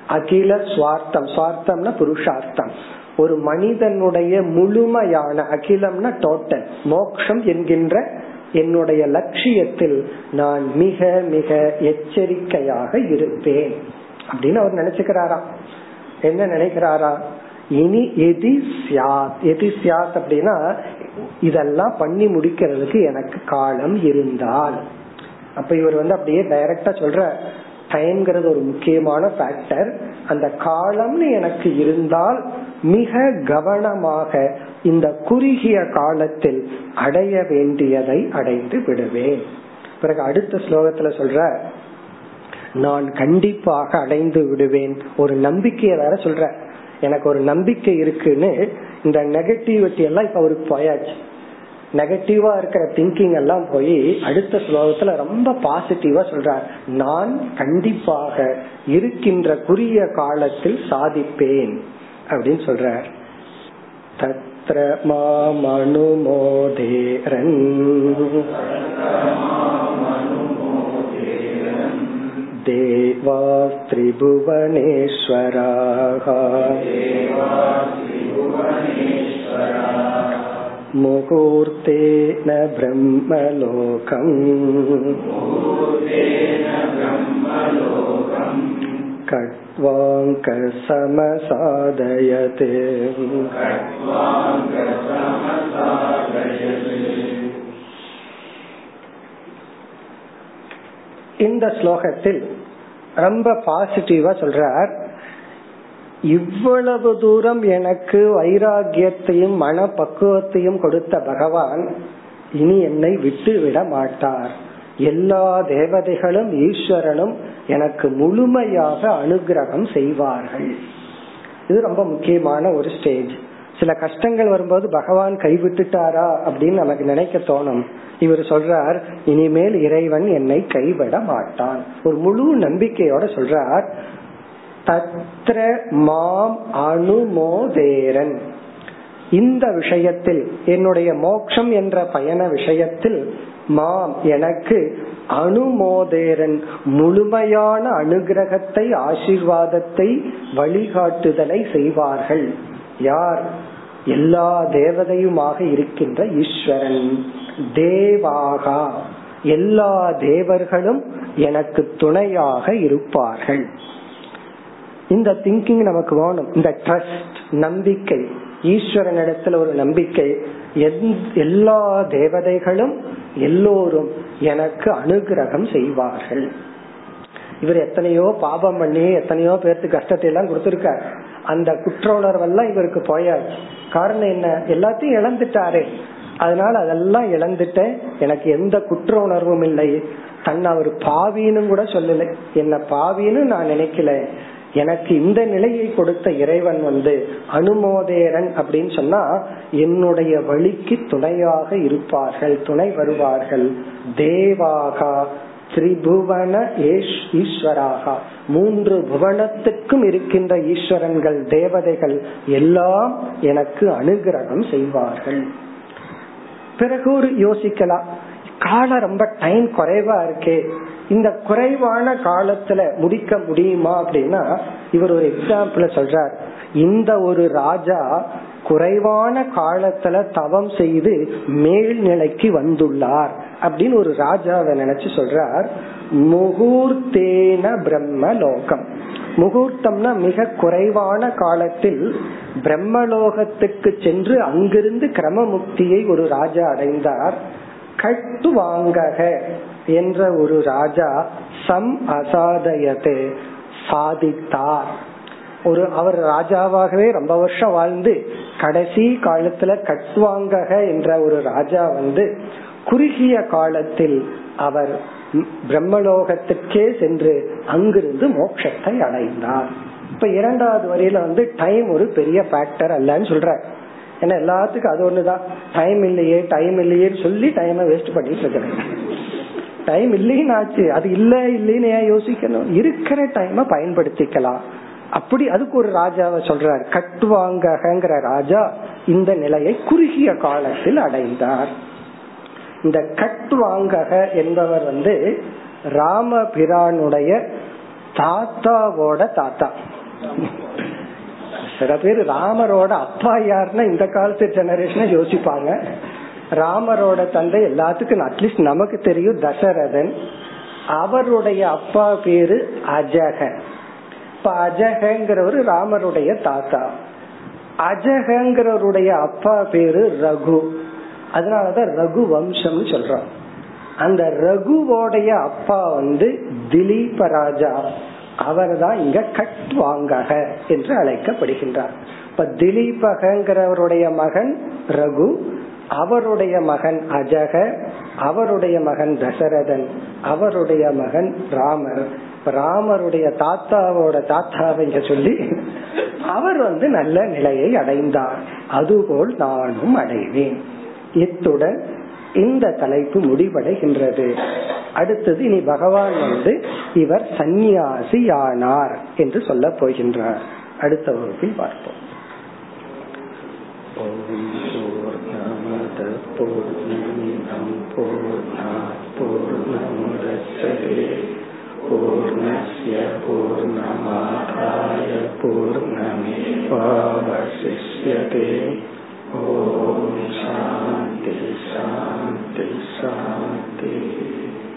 அகில சுவார்த்தம். சுவார்த்தம்னா புருஷார்த்தம். ஒரு மனிதனுடைய முழுமையான அகிலம்னா டோட்டல் மோக்ஷம் என்கின்ற என்னுடைய லட்சியத்தில் நான் மிக மிக எச்சரிக்கையாக இருப்பேன். அப்படின்னு அவர் நினைச்சுக்கிறாராம். என்ன நினைக்கிறாரா? இனி எதி சியாத் எதி சியாத் அப்படின்னா இதெல்லாம் பண்ணி முடிக்கிறதுக்கு எனக்கு காலம் இருந்தால். அப்ப இவர் வந்து அப்படியே டைரக்டா சொல்ற டைம்ங்கிறது ஒரு முக்கியமான ஃபேக்டர் அந்த காலம்னு எனக்கு இருந்தால் மிக கவனமாக இந்த குறுகிய காலத்தில் அடைய வேண்டியதை அடைந்து விடுவேன். பிறகு அடுத்த ஸ்லோகத்துல சொல்ற நான் கண்டிப்பாக அடைந்து விடுவேன். ஒரு நம்பிக்கைய வேற சொல்ற. எனக்கு ஒரு நம்பிக்கை இருக்குன்னு இந்த நெகட்டிவிட்டி எல்லாம் இப்ப அவருக்கு போயாச்சு. நெகட்டிவா இருக்கிற திங்கிங் எல்லாம் போய் அடுத்த ஸ்லோகத்துல ரொம்ப பாசிட்டிவா சொல்றார். நான் கண்டிப்பாக இருக்கின்ற குறுகிய காலத்தில் சாதிப்பேன். அப்படின்னு சொல்றார் தத்ர மாமனுமோதேரன் தேவா திரிபுவனேஸ்வராக मुहूर्तेन ब्रह्मलोकम् கட்வாங்கசமசாதயதே. இந்த ஸ்லோகத்தில் ரொம்ப பாசிட்டிவா சொல்றார். இவ்வளவு தூரம் எனக்கு வைராகியத்தையும் மன பக்குவத்தையும் கொடுத்த பகவான் இனி என்னை விட்டுவிட மாட்டார். எல்லா தேவதைகளும் ஈஸ்வரனும் எனக்கு முழுமையாக அனுகிரகம் செய்வார்கள். இது ரொம்ப முக்கியமான ஒரு ஸ்டேஜ் சில கஷ்டங்கள் வரும்போது பகவான் கைவிட்டுட்டாரா அப்படின்னு நமக்கு நினைக்க தோணும். இவர் சொல்றார் இனிமேல் இறைவன் என்னை கைவிட மாட்டான். ஒரு முழு நம்பிக்கையோட சொல்றார் தத்ர மாம் அனுமோதேரன். இந்த விஷயத்தில் என்னுடைய மோக்ஷம் என்ற பயண விஷயத்தில் மாம் எனக்கு அனுமோதேரன் முழுமையான அனுகிரகத்தை ஆசீர்வாதத்தை வழிகாட்டுதலை செய்வார்கள். யார்? எல்லா தேவதையுமாக இருக்கின்ற ஈஸ்வரன். தேவாகா. எல்லா தேவர்களும் எனக்கு துணையாக இருப்பார்கள். இந்த திங்கிங் நமக்கு வேணும். இந்த ட்ரஸ்ட் நம்பிக்கை. ஈஸ்வரன் இடத்துல ஒரு நம்பிக்கை. எல்லா தேவதைகளும் எல்லோரும் எனக்கு அனுகிரகம் செய்வார்கள். இவர் எத்தனையோ பாபம் பண்ணி எத்தனையோ பேர்த்து கஷ்டத்தை எல்லாம் கொடுத்திருக்காரு. அந்த குற்ற உணர்வெல்லாம் இவருக்கு போயாச்சு. காரணம் என்ன? எல்லாத்தையும் இழந்துட்டாரே. அதனால அதெல்லாம் இழந்துட்டேன் எனக்கு எந்த குற்ற உணர்வும் இல்லை. தன்னை அவர் பாவின்னு கூட சொல்லலை. என்ன பாவின்னு நான் நினைக்கல. எனக்கு இந்த நிலையை கொடுத்த இறைவன் வந்து அனுமோதேரன் அப்படின்னு சொன்னா என்னுடைய வழிக்கு துணையாக இருப்பார்கள் துணை வருவார்கள். தேவாகா திரிபுவன ஈஸ்வராகா. மூன்று புவனத்துக்கும் இருக்கின்ற ஈஸ்வரன்கள் தேவதைகள் எல்லாம் எனக்கு அனுகிரகம் செய்வார்கள். பிறகு ஒரு யோசிக்கலாம். காலம் ரொம்ப டைம் குறைவா இருக்கே. இந்த குறைவான காலத்துல முடிக்க முடியுமா அப்படின்னா இவர் ஒரு எக்ஸாம்பிள் சொல்றார். இந்த ஒரு ராஜா குறைவான காலத்துல தவம் செய்து மேல்நிலைக்கு வந்துள்ளார் அப்படின்னு ஒரு ராஜாவை நினைச்சு சொல்றார். முகூர்த்தேன பிரம்ம லோகம் முகூர்த்தம்னா மிக குறைவான காலத்தில் பிரம்மலோகத்துக்கு சென்று அங்கிருந்து கிரம முக்தியை ஒரு ராஜா அடைந்தார். கட்டு வாங்கக என்ற ஒரு ராஜா சம் அசாதயத்தை சாதித்தார். ஒரு அவர் ராஜாவாகவே ரொம்ப வருஷம் வாழ்ந்து கடைசி காலத்துல கட்வாங்கக என்ற ஒரு ராஜா வந்து குறுகிய காலத்தில் அவர் பிரம்மலோகத்துக்கே சென்று அங்கிருந்து மோட்சத்தை அடைந்தார். இப்ப இரண்டாவது வரியில வந்து டைம் ஒரு பெரிய ஃபேக்டர் அல்லன்னு சொல்ற. ஏன்னா எல்லாத்துக்கும் அது ஒண்ணுதான். டைம் இல்லையே டைம் இல்லையே சொல்லி டைமை வேஸ்ட் பண்ணிட்டு இருக்கிறேன். டைம் இல்லைன்னு ஆச்சு அது இல்ல இல்லைன்னு ஏன் யோசிக்கணும்? இருக்கிற டைமை பயன்படுத்திக்கலாம். அப்படி அதுக்கு ஒரு ராஜாவை சொல்றார். கட்டுவாங்கங்கிற ராஜா இந்த நிலையை குறுகிய காலத்தில் அடைந்தார். இந்த கட்டுவாங்கக என்பவர் வந்து ராமபிரானுடைய தாத்தாவோட தாத்தா. சில பேர் ராமரோட அப்பா யாருன்னா இந்த காலத்து ஜெனரேஷனை யோசிப்பாங்க. ராமரோட தந்தை எல்லாத்துக்கும் அட்லீஸ்ட் நமக்கு தெரியும் தசரதன். அவருடைய அப்பா பேரு அஜகன். இப்ப அஜகங்கிறவரு ராமருடைய தாத்தா. அஜகங்கிறவருடைய அப்பா பேரு ரகு. அதனாலதான் ரகு வம்சம்னு சொல்றோம் அந்த ரகுவோடைய அப்பா வந்து திலீப ராஜா. அவர் தான் இங்க கட் வாங்கக என்று அழைக்கப்படுகின்றார். இப்ப திலீபகங்கிறவருடைய மகன் ரகு அவருடைய மகன் அஜக அவருடைய மகன் தசரதன் அவருடைய மகன் ராமர். ராமருடைய தாத்தாவோட தாத்தாவை சொல்லி அவர் வந்து நல்ல நிலையை அடைந்தார். அதுபோல் நானும் அடைவேன். இத்துடன் இந்த தலைப்பு முடிவடைகின்றது. அடுத்தது இனி பகவான் வந்து இவர் சந்நியாசி ஆனார் என்று சொல்ல போகின்றார். அடுத்த வகுப்பில் பார்ப்போம். ஓம் पूर्णमिदं पूर्णात् पूर्णमुदच्यते पूर्णस्य पूर्णमादाय पूर्णमेवावशिष्यते ॐ शान्ति शान्ति शान्ति